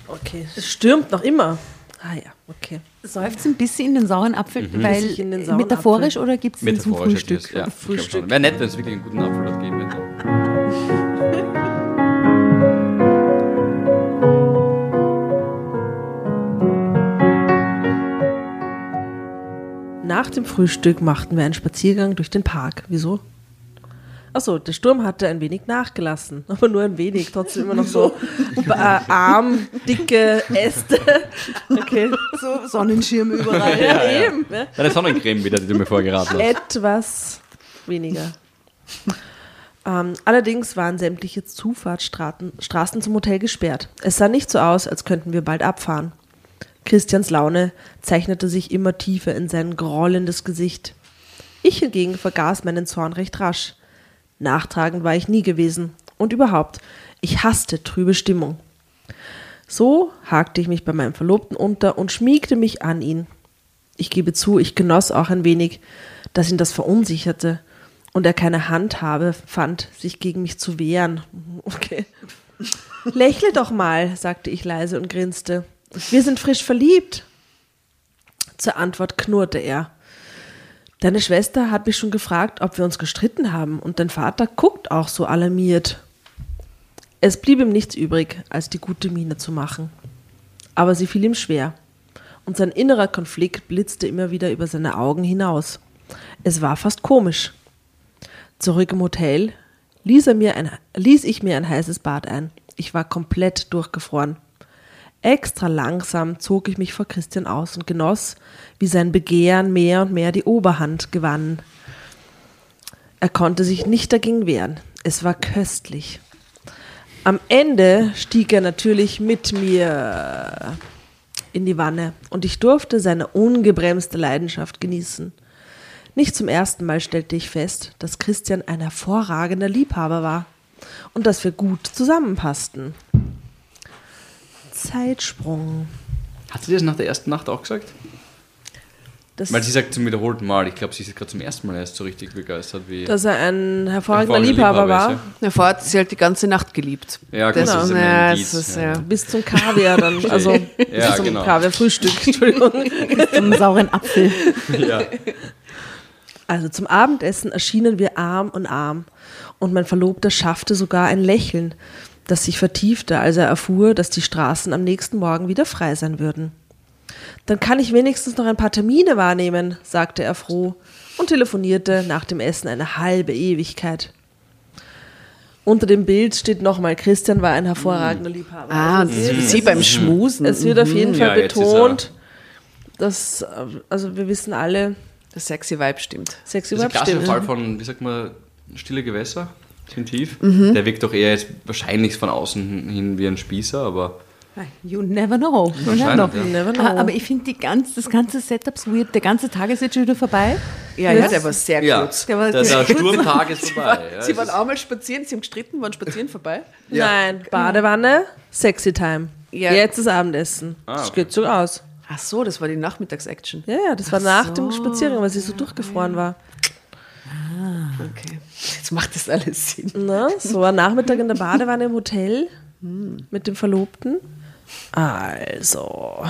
Okay, es stürmt noch immer. Ah ja, okay. Seufzen bis in den sauren Apfel, mhm. weil sauren metaphorisch Apfel. oder gibt es den zum Frühstück? Ja, Frühstück. Wäre nett, wenn es wirklich einen guten Apfel dort geben hätte. Nach dem Frühstück machten wir einen Spaziergang durch den Park. Wieso? Achso, der Sturm hatte ein wenig nachgelassen, aber nur ein wenig, trotzdem immer noch so äh, arm, dicke Äste. Okay. So Sonnenschirm überall. Ja, ja, eben. Ja. Deine Sonnencreme wieder, die du mir vorgeraten hast. Etwas weniger. Ähm, allerdings waren sämtliche Zufahrtsstraßen Straßen zum Hotel gesperrt. Es sah nicht so aus, als könnten wir bald abfahren. Christians Laune zeichnete sich immer tiefer in sein grollendes Gesicht. Ich hingegen vergaß meinen Zorn recht rasch. Nachtragend war ich nie gewesen. Und überhaupt, ich hasste trübe Stimmung. So hakte ich mich bei meinem Verlobten unter und schmiegte mich an ihn. Ich gebe zu, ich genoss auch ein wenig, dass ihn das verunsicherte und er keine Handhabe fand, sich gegen mich zu wehren. Okay. Lächle doch mal, sagte ich leise und grinste. Wir sind frisch verliebt. Zur Antwort knurrte er. Deine Schwester hat mich schon gefragt, ob wir uns gestritten haben, und dein Vater guckt auch so alarmiert. Es blieb ihm nichts übrig, als die gute Miene zu machen. Aber sie fiel ihm schwer, und sein innerer Konflikt blitzte immer wieder über seine Augen hinaus. Es war fast komisch. Zurück im Hotel ließ, er mir ein, ließ ich mir ein heißes Bad ein. Ich war komplett durchgefroren. Extra langsam zog ich mich vor Christian aus und genoss, wie sein Begehren mehr und mehr die Oberhand gewann. Er konnte sich nicht dagegen wehren. Es war köstlich. Am Ende stieg er natürlich mit mir in die Wanne und ich durfte seine ungebremste Leidenschaft genießen. Nicht zum ersten Mal stellte ich fest, dass Christian ein hervorragender Liebhaber war und dass wir gut zusammenpassten. Zeitsprung. Hat sie das nach der ersten Nacht auch gesagt? Das, Weil sie sagt zum wiederholten Mal, ich glaube, sie ist gerade zum ersten Mal erst so richtig begeistert wie. dass er ein hervorragender Liebhaber Liebhaber war. ist, Na, vorher hat sie halt die ganze Nacht geliebt. Ja, gut, das, ist ja, ein das ist, ja. ja. Bis zum Kaviar dann. Also Ja, bis zum genau. Kaviarfrühstück, Entschuldigung. Zum sauren Apfel. ja. Also zum Abendessen erschienen wir Arm und Arm. Und mein Verlobter schaffte sogar ein Lächeln, das sich vertiefte, als er erfuhr, dass die Straßen am nächsten Morgen wieder frei sein würden. Dann kann ich wenigstens noch ein paar Termine wahrnehmen, sagte er froh und telefonierte nach dem Essen eine halbe Ewigkeit. Unter dem Bild steht nochmal, Christian war ein hervorragender Liebhaber. Ah, und Also sie beim Schmusen. es wird auf jeden Fall Ja, betont, dass, äh, also wir wissen alle, Das sexy Vibe stimmt. sexy Das ist ein. Fall von, wie sagt man, stille Gewässer, tief. Mhm. Der wirkt doch eher jetzt wahrscheinlich von außen hin wie ein Spießer, aber You never know. You never Wahrscheinlich, know. ja. Never know. Ah, Aber ich finde ganz, das ganze Setup so weird. Der ganze Tag ist jetzt schon wieder vorbei. Ja, ja, der war sehr ja, kurz. Der war- der, der Sturmtag ist vorbei. Ja, Sie es waren ist- auch mal spazieren, sie haben gestritten, waren spazieren vorbei. Nein, Badewanne, sexy time. Ja. Jetzt ist Abendessen. Ah, Das okay. geht so aus. Ach so, das war die Nachmittagsaction. Ja, ja, das war nach dem Spaziergang, weil sie so durchgefroren war. Okay. Jetzt macht das alles Sinn. Na, so ein Nachmittag in der Badewanne im Hotel mit dem Verlobten. Also,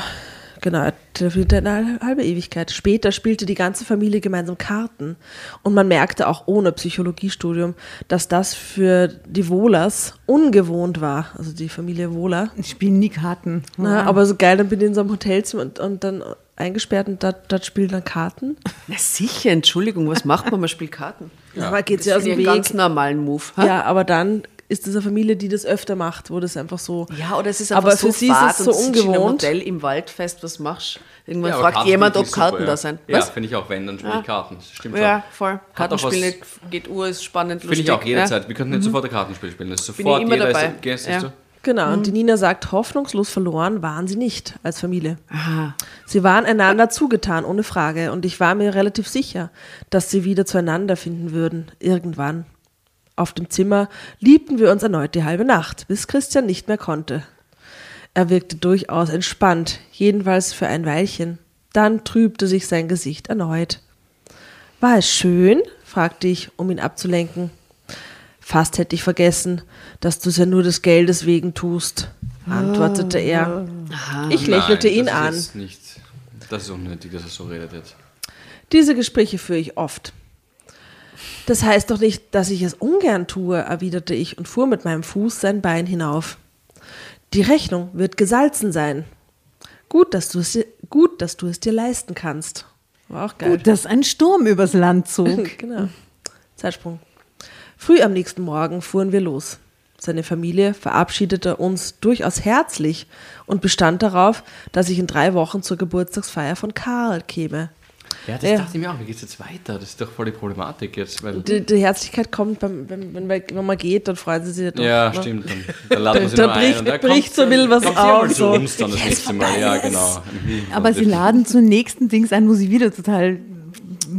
genau, eine halbe Ewigkeit. Später spielte die ganze Familie gemeinsam Karten. Und man merkte auch ohne Psychologiestudium, dass das für die Wohlers ungewohnt war. Also die Familie Wohler. Ich spiele nie Karten. Na, aber so geil, dann bin ich in so einem Hotelzimmer und, und dann eingesperrt und dort, dort spielen dann Karten. Na sicher, Entschuldigung, was macht man? Man spielt Karten. Ja, aber geht Das sie aus ist dem ein ganz Weg. normalen Move. ha? Ja, aber dann ist es eine Familie, die das öfter macht, wo das einfach so. Ja, oder es ist einfach Aber so für sie ist es so ungewohnt. Hotel im Wald fest, was machst du? Irgendwann Ja, fragt Karten jemand, ob ich Karten super, da ja. sind. Ja, Was? finde ich auch, wenn, dann spiele Ja. ich Karten. Das stimmt Ja, schon. voll. Hat auch Kartenspiel was- geht Uhr, ist spannend, Finde ich auch jederzeit. Ja. Wir könnten jetzt sofort ein Kartenspiel spielen. Das ist Bin sofort ich immer jeder dabei. Ist, gehst, Ja. Genau, und die Nina sagt, hoffnungslos verloren waren sie nicht als Familie. Sie waren einander zugetan, ohne Frage. Und ich war mir relativ sicher, dass sie wieder zueinander finden würden, irgendwann. Auf dem Zimmer liebten wir uns erneut die halbe Nacht, bis Christian nicht mehr konnte. Er wirkte durchaus entspannt, jedenfalls für ein Weilchen. Dann trübte sich sein Gesicht erneut. War es schön? fragte ich, um ihn abzulenken. Fast hätte ich vergessen, dass du es ja nur des Geldes wegen tust, antwortete er. Ich lächelte Nein, ihn das ist an. Nicht, das ist unnötig, dass er so redet jetzt. Diese Gespräche führe ich oft. Das heißt doch nicht, dass ich es ungern tue, erwiderte ich und fuhr mit meinem Fuß sein Bein hinauf. Die Rechnung wird gesalzen sein. Gut, dass du es, dir- gut, dass du es dir leisten kannst. War auch geil. Gut, dass ein Sturm übers Land zog. genau. Zeitsprung. Früh am nächsten Morgen fuhren wir los. Seine Familie verabschiedete uns durchaus herzlich und bestand darauf, dass ich in drei Wochen zur Geburtstagsfeier von Karl käme. Ja, das Ja. dachte ich mir auch. Wie geht es jetzt weiter? Das ist doch voll die Problematik jetzt. Weil, Die, die Herzlichkeit kommt, beim, wenn, wenn, wenn man geht, dann freuen sie sich doch. ja, ne? stimmt. Dann, dann laden sie Da nur bricht- ein. und da bricht so ein bisschen was ja auf, zu so. uns dann das nächste Mal. Ja, genau. Aber sie laden zum nächsten Dings ein, wo sie wieder total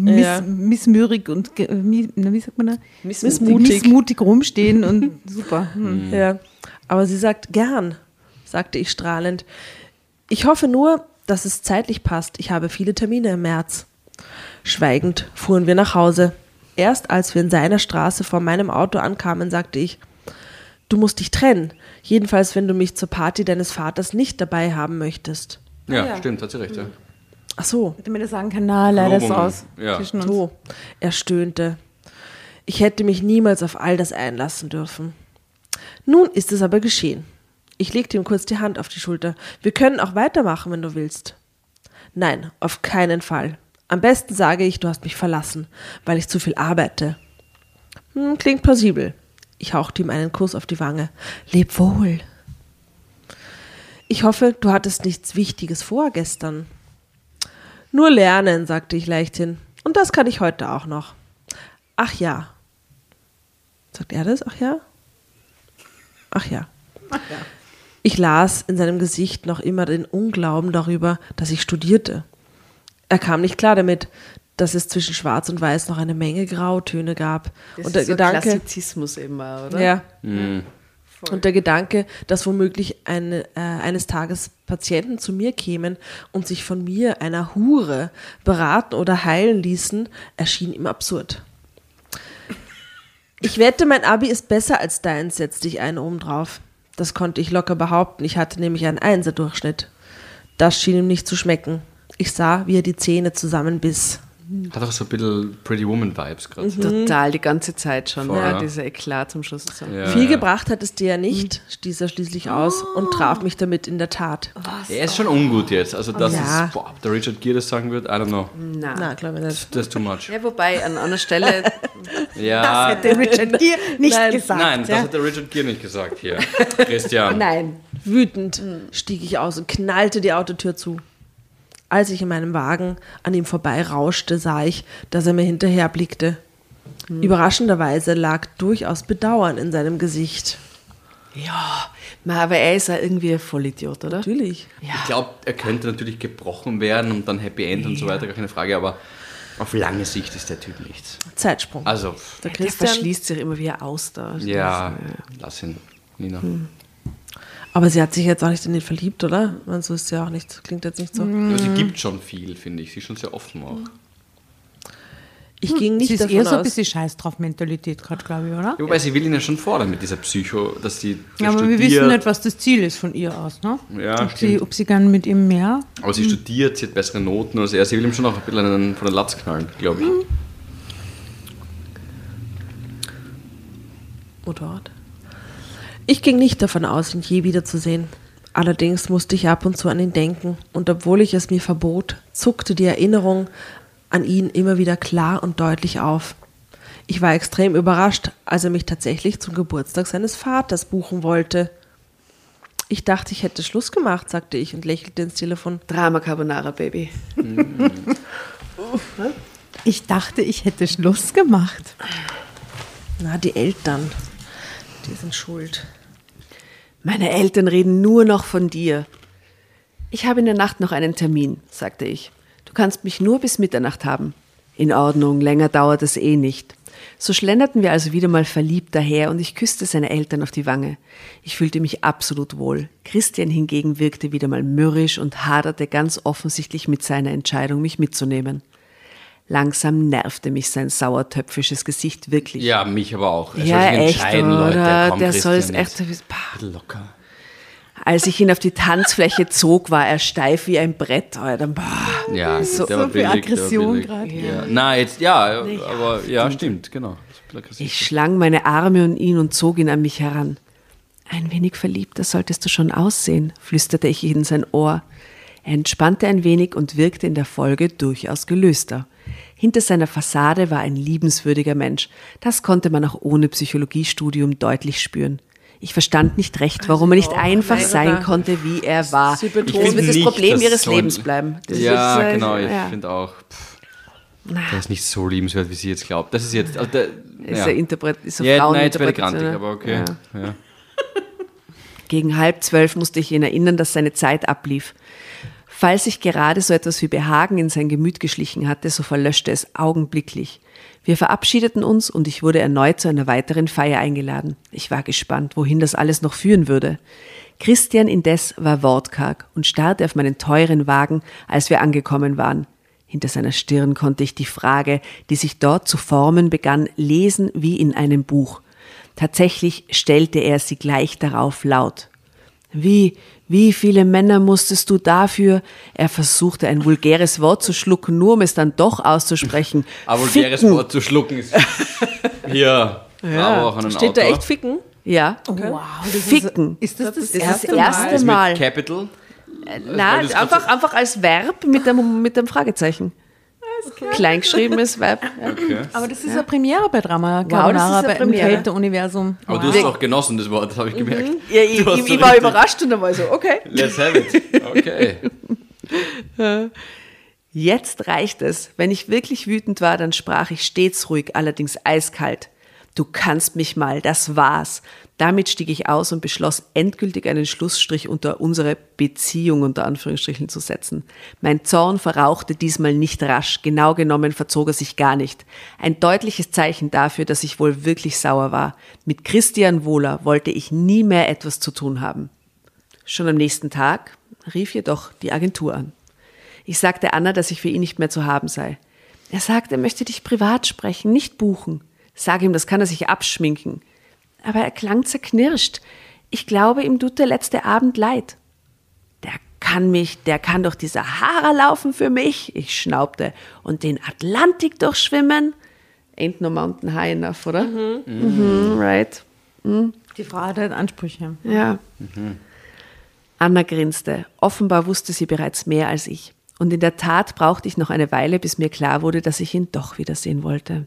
miss, Ja. missmürig und na, wie sagt man da? Missmutig. missmutig rumstehen und super. Hm. Ja, aber sie sagt gern, sagte ich strahlend. Ich hoffe nur, dass es zeitlich passt. Ich habe viele Termine im März. Schweigend fuhren wir nach Hause. Erst als wir in seiner Straße vor meinem Auto ankamen, sagte ich, du musst dich trennen. Jedenfalls, wenn du mich zur Party deines Vaters nicht dabei haben möchtest. Ja, stimmt, hat sie recht. Ja. Ach so, Damit er sagen kann, na, leider ist aus Ja. zwischen uns. so. Er stöhnte. Ich hätte mich niemals auf all das einlassen dürfen. Nun ist es aber geschehen. Ich legte ihm kurz die Hand auf die Schulter. Wir können auch weitermachen, wenn du willst. Nein, auf keinen Fall. Am besten sage ich, du hast mich verlassen, weil ich zu viel arbeite. Hm, klingt plausibel. Ich hauchte ihm einen Kuss auf die Wange. Leb wohl. Ich hoffe, du hattest nichts Wichtiges vor gestern. Nur lernen, sagte ich leichthin. Und das kann ich heute auch noch. Ach ja. Sagt er das? Ach ja? Ach ja. Ich las in seinem Gesicht noch immer den Unglauben darüber, dass ich studierte. Er kam nicht klar damit, dass es zwischen Schwarz und Weiß noch eine Menge Grautöne gab. Das und der ist so Gedanke, Klassizismus immer, oder? ja. Und der Gedanke, dass womöglich eine, äh, eines Tages Patienten zu mir kämen und sich von mir, einer Hure, beraten oder heilen ließen, erschien ihm absurd. Ich wette, mein Abi ist besser als deins, setzte ich einen obendrauf. Das konnte ich locker behaupten. Ich hatte nämlich einen Einser-Durchschnitt. Das schien ihm nicht zu schmecken. Ich sah, wie er die Zähne zusammenbiss. Hat auch so ein bisschen Pretty Woman-Vibes gerade. Total, die ganze Zeit schon. Voll, ja, ja. dieser Eklat zum Schluss. So. Ja, Viel ja. gebracht hat es dir ja nicht, stieß er schließlich aus und traf mich damit in der Tat. Er ist schon ungut jetzt. Also, das Ja. ist, boah, ob der Richard Gere das sagen wird, I don't know. Na. Na, glaube ich nicht. Das ist too much. Ja, wobei an einer Stelle, Ja, Hätte Richard Gere nicht Nein. gesagt. nein, das ja. hat der Richard Gere nicht gesagt hier. Christian. nein, Wütend stieg ich aus und knallte die Autotür zu. Als ich in meinem Wagen an ihm vorbeirauschte, sah ich, dass er mir hinterher blickte. Überraschenderweise lag durchaus Bedauern in seinem Gesicht. ja, aber er ist ja irgendwie ein Vollidiot, oder? Natürlich. Ich glaube, er könnte natürlich gebrochen werden und dann Happy End und so weiter, gar keine Frage, aber auf lange Sicht ist der Typ nichts. Zeitsprung. Also, der Der Christian. verschließt sich immer wie ein Auster. ja, lass ihn, Nina. Aber sie hat sich jetzt auch nicht in ihn verliebt, oder? Man, so ist ja auch nicht. Klingt jetzt nicht so. Aber sie gibt schon viel, finde ich. Sie ist schon sehr offen auch. Ich ging nicht Sie ist davon eher so ein bisschen Scheiß drauf Mentalität gerade, glaube ich, oder? Ja, wobei sie will ihn ja schon fordern mit dieser Psycho, dass sie Ja, aber wir wissen nicht, was das Ziel ist von ihr aus, ne? Ja, ob, sie, stimmt. ob sie gern mit ihm mehr. Aber sie studiert, sie hat bessere Noten als er. Sie will ihm schon auch ein bisschen einen, von der Latz knallen, glaube ich. Motorrad. Ich ging nicht davon aus, ihn je wiederzusehen. Allerdings musste ich ab und zu an ihn denken, und obwohl ich es mir verbot, zuckte die Erinnerung an ihn immer wieder klar und deutlich auf. Ich war extrem überrascht, als er mich tatsächlich zum Geburtstag seines Vaters buchen wollte. Ich dachte, ich hätte Schluss gemacht, sagte ich und lächelte ins Telefon. Drama Carbonara, Baby. Ich dachte, ich hätte Schluss gemacht. Na, die Eltern, die sind schuld. Meine Eltern reden nur noch von dir. Ich habe in der Nacht noch einen Termin, sagte ich. Du kannst mich nur bis Mitternacht haben. In Ordnung, länger dauert es eh nicht. So schlenderten wir also wieder mal verliebt daher und ich küsste seine Eltern auf die Wange. Ich fühlte mich absolut wohl. Christian hingegen wirkte wieder mal mürrisch und haderte ganz offensichtlich mit seiner Entscheidung, mich mitzunehmen. Langsam nervte mich sein sauertöpfisches Gesicht wirklich. Ja, mich aber auch. Er Ja, soll sich echt, entscheiden, Leute. oder? Komm, Der soll es echt. Bah. Locker. Als ich ihn auf die Tanzfläche zog, war er steif wie ein Brett. Alter. Bah. Ja, So- so viel Aggression gerade. Ja. Nein, jetzt, ja, aber ja, stimmt, genau. Bisschen aggressiv. Ich schlang meine Arme um ihn und zog ihn an mich heran. Ein wenig verliebter solltest du schon aussehen, flüsterte ich in sein Ohr. Er entspannte ein wenig und wirkte in der Folge durchaus gelöster. Hinter seiner Fassade war ein liebenswürdiger Mensch. Das konnte man auch ohne Psychologiestudium deutlich spüren. Ich verstand nicht recht, warum er nicht einfach sein konnte, wie er war. Sie betont- Das wird das Problem ihres so Lebens bleiben. Das ja, äh, genau, ich ja. finde auch. Pff. Der ist nicht so liebenswert, wie sie jetzt glaubt. Das ist jetzt. Also der, Ist ja. ja Interpret ist eine ja, nein, jetzt werde ich grantig, ne? aber okay. Ja. Ja. Gegen halb zwölf musste ich ihn erinnern, dass seine Zeit ablief. Falls sich gerade so etwas wie Behagen in sein Gemüt geschlichen hatte, so verlöschte es augenblicklich. Wir verabschiedeten uns und ich wurde erneut zu einer weiteren Feier eingeladen. Ich war gespannt, wohin das alles noch führen würde. Christian indes war wortkarg und starrte auf meinen teuren Wagen, als wir angekommen waren. Hinter seiner Stirn konnte ich die Frage, die sich dort zu formen begann, lesen wie in einem Buch. Tatsächlich stellte er sie gleich darauf laut. Wie, wie viele Männer musstest du dafür? Er versuchte ein vulgäres Wort zu schlucken, nur um es dann doch auszusprechen. Aber vulgäres Ficken. Wort zu schlucken ist. Hier, aber auch an Steht Auto. da echt ficken? Ja. Wow, das Ficken. Ist, ist das das, Das ist erste das erste Mal. mit Capital. Nein, du's einfach, einfach als Verb mit dem, mit dem Fragezeichen. Kleingeschriebenes. Ja. Okay. Aber das ist eine Premiere bei Drama das ist Carbonara bei- im Premiere. Kälteuniversum. Aber du hast auch genossen, das Wort, das habe ich gemerkt. Ja, ich, ich, ich war überrascht und dann war ich so, okay. Let's have it. Okay. Jetzt reicht es. Wenn ich wirklich wütend war, dann sprach ich stets ruhig, allerdings eiskalt. Du kannst mich mal, das war's. Damit stieg ich aus und beschloss endgültig einen Schlussstrich unter unsere Beziehung unter Anführungsstrichen zu setzen. Mein Zorn verrauchte diesmal nicht rasch, genau genommen verzog er sich gar nicht. Ein deutliches Zeichen dafür, dass ich wohl wirklich sauer war. Mit Christian Wohler wollte ich nie mehr etwas zu tun haben. Schon am nächsten Tag rief jedoch die Agentur an. Ich sagte Anna, dass ich für ihn nicht mehr zu haben sei. Er sagte, er möchte dich privat sprechen, nicht buchen. Sag ihm, das kann er sich abschminken. Aber er klang zerknirscht. Ich glaube, ihm tut der letzte Abend leid. Der kann mich, der kann durch die Sahara laufen für mich, ich schnaubte, und den Atlantik durchschwimmen. Ain't no mountain high enough, oder? Mhm, right. Die Frau hat halt Ansprüche. Ja. Anna grinste. Offenbar wusste sie bereits mehr als ich. Und in der Tat brauchte ich noch eine Weile, bis mir klar wurde, dass ich ihn doch wiedersehen wollte.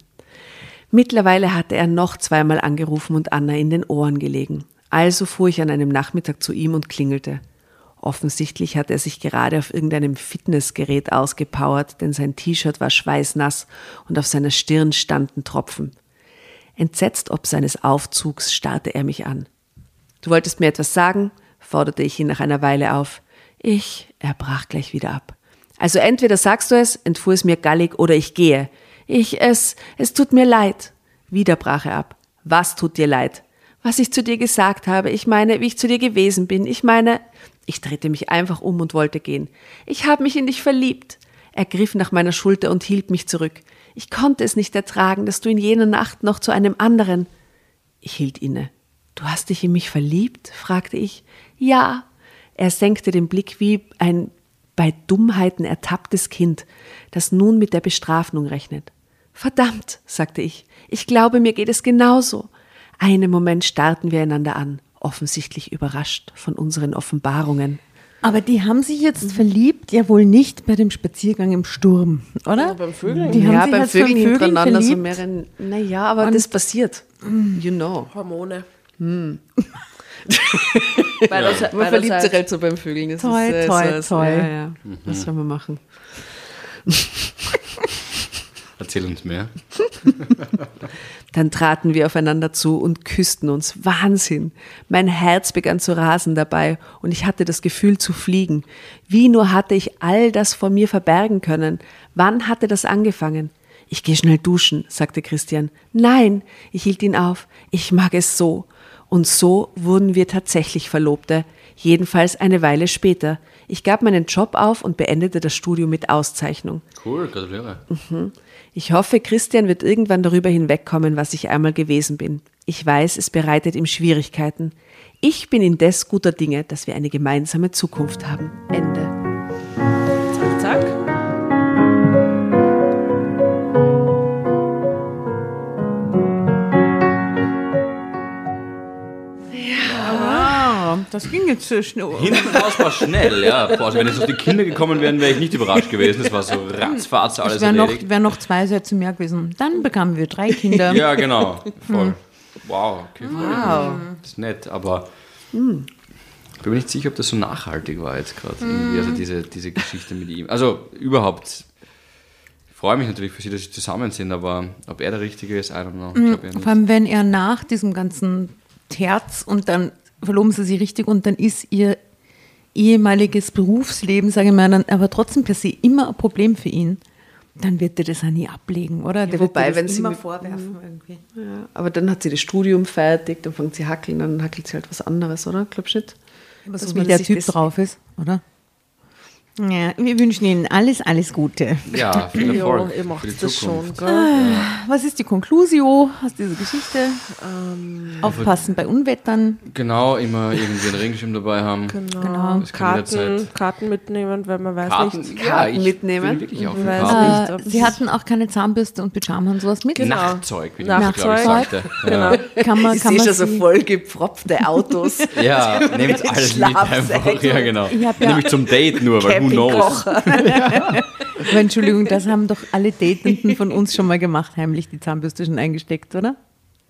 Mittlerweile hatte er noch zweimal angerufen und Anna in den Ohren gelegen. Also fuhr ich an einem Nachmittag zu ihm und klingelte. Offensichtlich hatte er sich gerade auf irgendeinem Fitnessgerät ausgepowert, denn sein T-Shirt war schweißnass und auf seiner Stirn standen Tropfen. Entsetzt ob seines Aufzugs starrte er mich an. Du wolltest mir etwas sagen? forderte ich ihn nach einer Weile auf. Ich, er brach gleich wieder ab. Also entweder sagst du es, entfuhr es mir gallig, oder ich gehe. Ich, es, es tut mir leid. Wieder brach er ab. Was tut dir leid? Was ich zu dir gesagt habe, ich meine, wie ich zu dir gewesen bin, ich meine, ich drehte mich einfach um und wollte gehen. Ich habe mich in dich verliebt. Er griff nach meiner Schulter und hielt mich zurück. Ich konnte es nicht ertragen, dass du in jener Nacht noch zu einem anderen. Ich hielt inne. Du hast dich in mich verliebt? fragte ich. Ja. Er senkte den Blick wie ein bei Dummheiten ertapptes Kind, das nun mit der Bestrafung rechnet. Verdammt, sagte ich. Ich glaube, mir geht es genauso. Einen Moment starrten wir einander an, offensichtlich überrascht von unseren Offenbarungen. Aber die haben sich jetzt verliebt, ja wohl nicht bei dem Spaziergang im Sturm, oder? beim Vögeln. Die haben ja, sich beim Vögeln hintereinander so verliebt. mehrere. Naja, aber Und- das passiert. You know. Hormone. Man verliebt sich halt so beim Vögeln. Das Toll, ist, äh, toll, so, toll. Ja, ja. Was soll man machen? Erzähl uns mehr. Dann traten wir aufeinander zu und küssten uns. Wahnsinn! Mein Herz begann zu rasen dabei und ich hatte das Gefühl zu fliegen. Wie nur hatte ich all das vor mir verbergen können? Wann hatte das angefangen? Ich gehe schnell duschen, sagte Christian. Nein, ich hielt ihn auf. Ich mag es so. Und so wurden wir tatsächlich Verlobte. Jedenfalls eine Weile später. Ich gab meinen Job auf und beendete das Studium mit Auszeichnung. Cool, gratuliere. Ich hoffe, Christian wird irgendwann darüber hinwegkommen, was ich einmal gewesen bin. Ich weiß, es bereitet ihm Schwierigkeiten. Ich bin indes guter Dinge, dass wir eine gemeinsame Zukunft haben. Das ging jetzt so schnell. Hinten raus war schnell, ja. Boah, wenn jetzt noch die Kinder gekommen wären, wäre ich nicht überrascht gewesen. Das war so ratzfatz alles Es wären noch, erledigt. wär noch zwei Sätze mehr gewesen. Dann bekamen wir drei Kinder. Ja, genau. Voll. Wow, okay, voll. Das ist nett, aber ich bin mir nicht sicher, ob das so nachhaltig war jetzt gerade. irgendwie. Also diese, diese Geschichte mit ihm. Also überhaupt freue mich natürlich für sie, dass sie zusammen sind, aber ob er der Richtige ist, I don't know. Ich nicht. Vor allem, wenn er nach diesem ganzen Terz und dann verloben sie sich richtig und dann ist ihr ehemaliges Berufsleben, sage ich mal, dann aber trotzdem per se immer ein Problem für ihn, dann wird er das auch nie ablegen, oder? Der wobei, wenn sie immer vorwerfen irgendwie. Ja, aber dann hat sie das Studium fertig, dann fängt sie hackeln, dann hackelt sie halt was anderes, oder? Glaubst du nicht? Aber so wie der Typ drauf ist, oder? Ja, wir wünschen Ihnen alles, alles Gute. Ja, viel Ja, Erfolg ihr für macht das schon, Zukunft. gell? Was ist die Conclusio aus dieser Geschichte? Aufpassen bei Unwettern. Genau, immer irgendwie einen Regenschirm dabei haben. Genau. Genau. Karten, Karten mitnehmen, weil man weiß Karten, nicht. ja, Karten ich mitnehmen. wirklich Ich den weiß nicht, Äh, Sie hatten auch keine Zahnbürste und Pyjama und sowas mit? Genau. Nachtzeug, wie glaube ich Nachtzeug. sagte. Genau. Kann man, Ich kann man schon so vollgepfropfte Autos. Ja, ja nehmt alles mit einfach. Ja, genau. Ich ja- Nämlich zum Date nur, weil who knows. Campingkocher. Aber Entschuldigung, das haben doch alle Datenden von uns schon mal gemacht, heimlich die Zahnbürste schon eingesteckt, oder?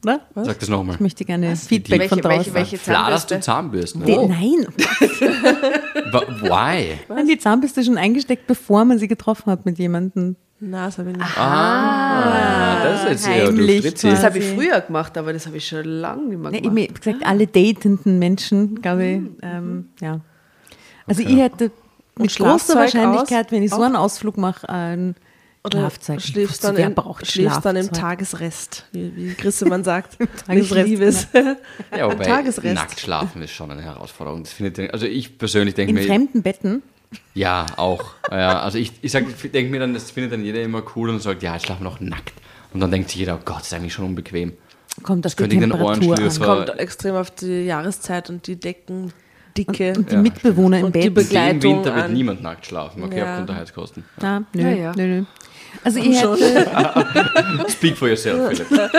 Oder? Sag das nochmal. Ich möchte gerne Feedback Welche- von draußen. welche- welche Fladerst du Zahnbürste? Zahnbürsten? Die- Nein, Wa- Why? Nein, die Zahnbürste schon eingesteckt, bevor man sie getroffen hat mit jemandem. Na, das habe ich nicht. Ah, das ist jetzt heimlich Stritzi. Das habe ich früher gemacht, aber das habe ich schon lange nicht mehr Nee, gemacht. ich hab gesagt, alle datenden Menschen, glaube ich, ähm, ja. Also ich hätte mit großer Wahrscheinlichkeit, aus? wenn ich so einen Ausflug mache, ein Oder Schlafzeug. schläfst dann, braucht schläfst dann im? Tagesrest, wie, wie Grissemann sagt. Tagesrest, Ich liebe es. Ja, wobei Tagesrest. nackt schlafen ist schon eine Herausforderung. Das findet, also ich persönlich denke In mir, fremden Betten. ja, auch. Ja, also ich, ich, ich denke mir dann, das findet dann jeder immer cool und sagt, ja, schlafen wir noch nackt. Und dann denkt sich jeder, oh Gott, das ist eigentlich schon unbequem. Kommt auf die könnte in den Ohren Temperatur an. Kommt extrem auf die Jahreszeit und die Deckendicke. Und die Ja, Mitbewohner im Und die Bett. Be- Im Winter wird an- niemand nackt schlafen, okay, Ja. aufgrund der Heizkosten. Ah, nö, Ja, ja. nö, nö. Also ich hätte, Speak for yourself, Philipp.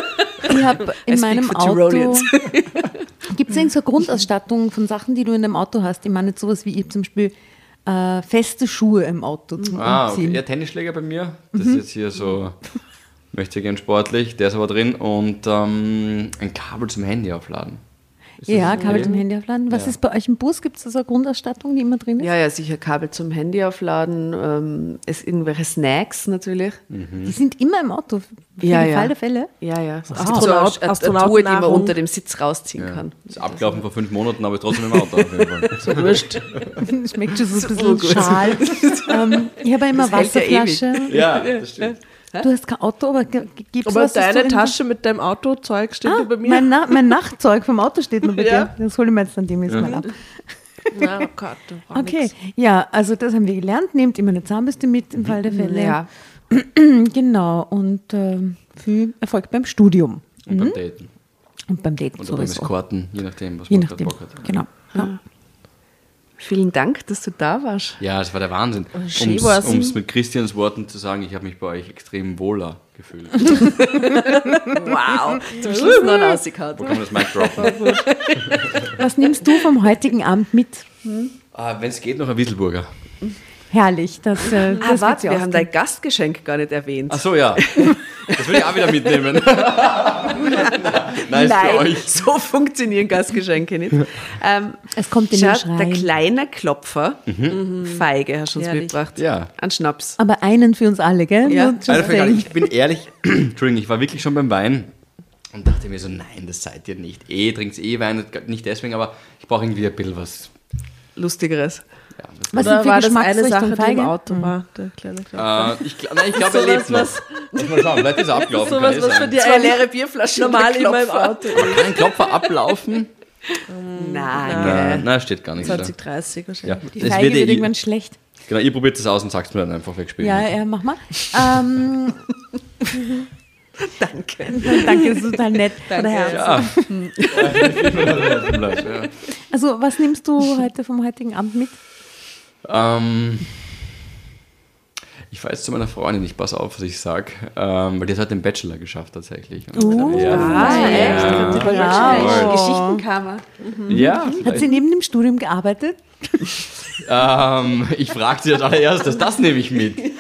ich habe in meinem Auto, gibt es irgend so eine Grundausstattung von Sachen, die du in dem Auto hast? Ich meine jetzt sowas wie ich zum Beispiel äh, feste Schuhe im Auto zum Ah, okay. Umziehen. Ja, Tennisschläger bei mir. Das ist jetzt hier so, möchte gern sportlich, der ist aber drin. Und ähm, ein Kabel zum Handy aufladen. Ist das Ja? Kabel zum Handy aufladen. Was Ja. ist bei euch im Bus? Gibt es da so eine Grundausstattung, die immer drin ist? Ja, ja, sicher Kabel zum Handy aufladen, ähm, es irgendwelche Snacks natürlich. Die sind immer im Auto, für Ja, den ja. Fall der Fälle. Ja, ja. Es Astronaut- gibt so eine, eine, eine Tour, die man unter dem Sitz rausziehen Ja. kann. Ist abgelaufen vor fünf Monaten, aber trotzdem im Auto auf jeden Fall. So wurscht. Schmeckt schon so ein bisschen schal. ähm, ich habe immer Das. Wasserflasche. Ja, das stimmt. Du hast kein Auto, aber gibt es Aber was, das deine Tasche mit deinem Autozeug steht Ah, nur bei mir. mein, Na mein Nachtzeug vom Auto steht noch bei Ja. dir. Das hole ich mir jetzt dann demnächst mal ab. Na, oh Gott, Okay, nix. ja, also das haben wir gelernt. Nehmt immer eine Zahnbürste mit im Fall der Fälle. Ja. Genau, und ähm, viel Erfolg beim Studium Und beim Daten. und beim Daten Oder beim sowieso. Eskorten, je nachdem, was Je man gerade nachdem, Bock hat. genau. Ja. Vielen Dank, dass du da warst. Ja, es war der Wahnsinn. schön Um es mit Christians Worten zu sagen, ich habe mich bei euch extrem wohler gefühlt. Wow. Zum Schluss noch ein Ausgehauen. Wo kann man das Mic droppen? Was nimmst du vom heutigen Abend mit? Ah, Wenn es geht, noch ein Wieselburger. Herrlich, das, äh, das Ah, wird warte, sie wir haben dein Gastgeschenk gar nicht erwähnt. Ach so, ja. Das will ich auch wieder mitnehmen. nice für euch. so funktionieren Gastgeschenke nicht. Ähm, Es kommt in den schau, der Schrein. kleine Klopfer, Feige hast du uns Herrlich. mitgebracht. Ja. An Schnaps. Aber einen für uns alle, gell? Ja. Saying. ich bin ehrlich, Entschuldigung, ich war wirklich schon beim Wein und dachte mir so, nein, das seid ihr nicht. Eh, trinkt eh Wein, nicht deswegen, aber ich brauche irgendwie ein bisschen was. Lustigeres. Ja, das Was Oder war das eine Sache, die im? Auto war, der kleine? Äh, ich, gl- nein, ich glaube, er lebt noch. was- Lass mal schauen, vielleicht ist er abgelaufen. Sowas, kann eh was für dir Zwei leere Bierflaschen und normal immer im Klopfer. Auto Kann ein Klopfer ablaufen? Nein, Äh, gell. nein, steht gar nicht. 2030 Ja. wahrscheinlich. Die Das Feige wird eh- irgendwann schlecht. Genau, ihr probiert das aus und sagt mir dann einfach weg später. Ja, ja, mach mal. Ähm, Danke. danke, das ist total nett. Von der Herz. Ja. ja. Also, was nimmst du heute vom heutigen Abend mit? Ähm, ich fahre jetzt zu meiner Freundin, ich passe auf, was ich sage, ähm, weil die hat heute den Bachelor geschafft tatsächlich. Uh, ja, Ah, echt? Ja. Wahrscheinlich Geschichtenkammer. ja Hat sie vielleicht. neben dem Studium gearbeitet? ähm, ich frage sie als allererstes, das nehme ich mit.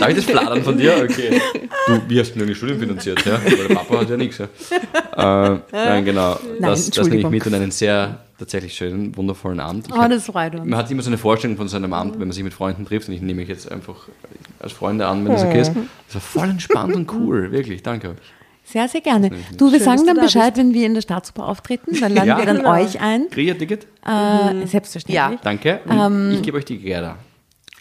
Darf ich das fladern von dir? Okay. Du, wie hast du denn die Studien finanziert? Ja? Weil der Papa hat ja nichts. Ja. Äh, nein, genau. Nein, das, das nehme ich mit und einen sehr tatsächlich schönen, wundervollen Abend. Ich Oh, hab- das freut uns. man hat immer so eine Vorstellung von so einem Abend, wenn man sich mit Freunden trifft und ich nehme mich jetzt einfach als Freunde an, wenn das okay ist. Das war voll entspannt und cool, wirklich. Danke euch. Sehr, sehr gerne. Du, wir Schön, sagen dann da Bescheid, wenn wir in der Staatsoper auftreten. Dann laden Ja, wir dann genau. euch ein. Kriege ich ein Ticket? Äh, Selbstverständlich. Danke. Und Ähm, ich gebe euch die Gerda.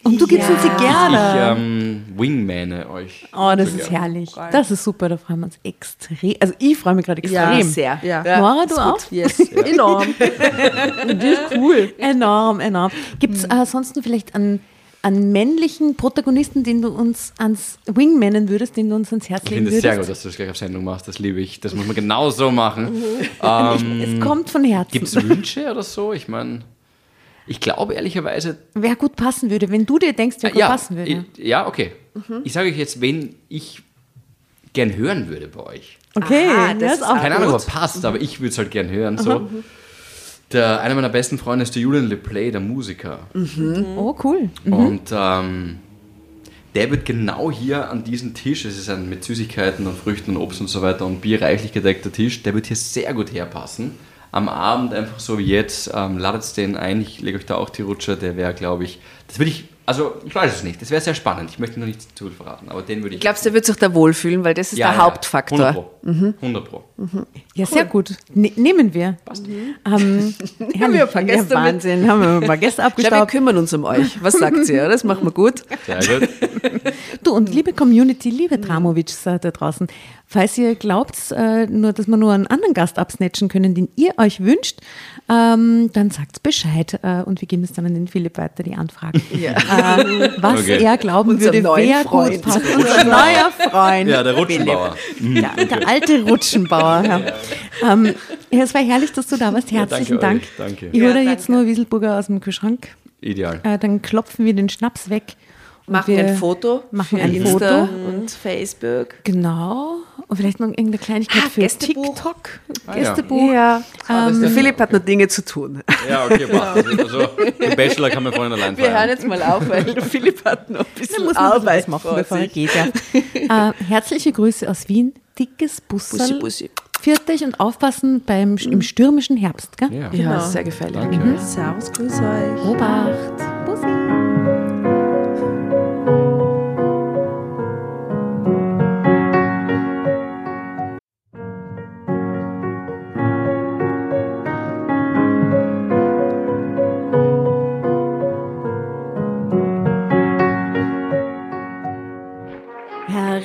Und du gibst uns sie Ich gerne. ähm, wingmane euch. oh, das so ist gerne. herrlich. Das ist super, da freuen wir uns extrem. Also ich freue mich gerade extrem. Ja, sehr. Ja. Nora, du auch? Yes, enorm. Das ist cool. Enorm, enorm. Gibt es äh, sonst noch vielleicht einen, einen männlichen Protagonisten, den du uns ans Wingmanen würdest, den du uns ans Herz Ich legen finde es sehr gut, würdest? dass du das gleich auf Sendung machst. Das liebe ich. Das muss man genau so machen. Ähm, Es kommt von Herzen. Gibt es Wünsche oder so? Ich meine, ich glaube ehrlicherweise, Wer gut passen würde, wenn du dir denkst, wer gut ja, passen würde. ja, okay. Ich sage euch jetzt, wen ich gern hören würde bei euch. Okay, Aha, das das ist auch Keine Ahnung, gut. ob er passt, aber ich würde es halt gern hören. So. Der, einer meiner besten Freunde ist der Julian LePlay, der Musiker. Oh, cool. Und ähm, der wird genau hier an diesem Tisch, es ist ein mit Süßigkeiten und Früchten und Obst und so weiter und Bier reichlich gedeckter Tisch, der wird hier sehr gut herpassen. Am Abend einfach so wie jetzt, ähm, ladet den ein, ich lege euch da auch die Rutscher, der wäre, glaube ich, das würde ich, also ich weiß es nicht, das wäre sehr spannend, ich möchte noch nicht zu viel verraten, aber den würde ich... Ich glaube, der wird sich da wohlfühlen, weil das ist Ja, der ja, Hauptfaktor. 100 Pro. 100 Pro. Ja, sehr gut. Ne nehmen wir. Ähm, haben wir ein paar Gäste ja, mit. Wahnsinn. Haben wir ein paar Gäste Ich glaube, wir abgestaubt. kümmern uns um euch. Was sagt ihr? Das machen wir gut. Sehr gut. Du und liebe Community, liebe Dramovics äh, da draußen, falls ihr glaubt, äh, nur, dass wir nur einen anderen Gast absnatchen können, den ihr euch wünscht, ähm, dann sagt Bescheid äh, und wir geben es dann an den Philipp weiter, die Anfrage. Äh, was Okay. er glauben würde, wer Freund. gut passt. Unser neuer Freund. Ja, der Rutschenbauer. Der, der alte Rutschenbauer. Ja. Ähm, ja, es war herrlich, dass du da warst. Herzlichen danke Dank. euch, danke. Ich hole Ja, jetzt nur Wieselburger aus dem Kühlschrank. Ideal. Äh, dann klopfen wir den Schnaps weg. Machen wir ein Foto Machen für ein Insta Foto. und Facebook. Genau. Und vielleicht noch irgendeine Kleinigkeit Ah, für Gästebuch. TikTok. ja. Gästebuch. Ja, Ähm, der Philipp hat noch Dinge zu tun. Ja, okay, passt. Also, den Bachelor kann man vorhin allein Wir hören feiern. jetzt mal auf, weil der Philipp hat noch ein bisschen muss Arbeit was machen, vor bevor er geht. Ja. äh, herzliche Grüße aus Wien. Dickes Bussel. Bussi, bussi. Viert euch und aufpassen beim, im stürmischen Herbst. Gell? Ja, Ja, Genau. sehr gefällig. danke euch. Servus, grüß euch. Obacht. Bussi.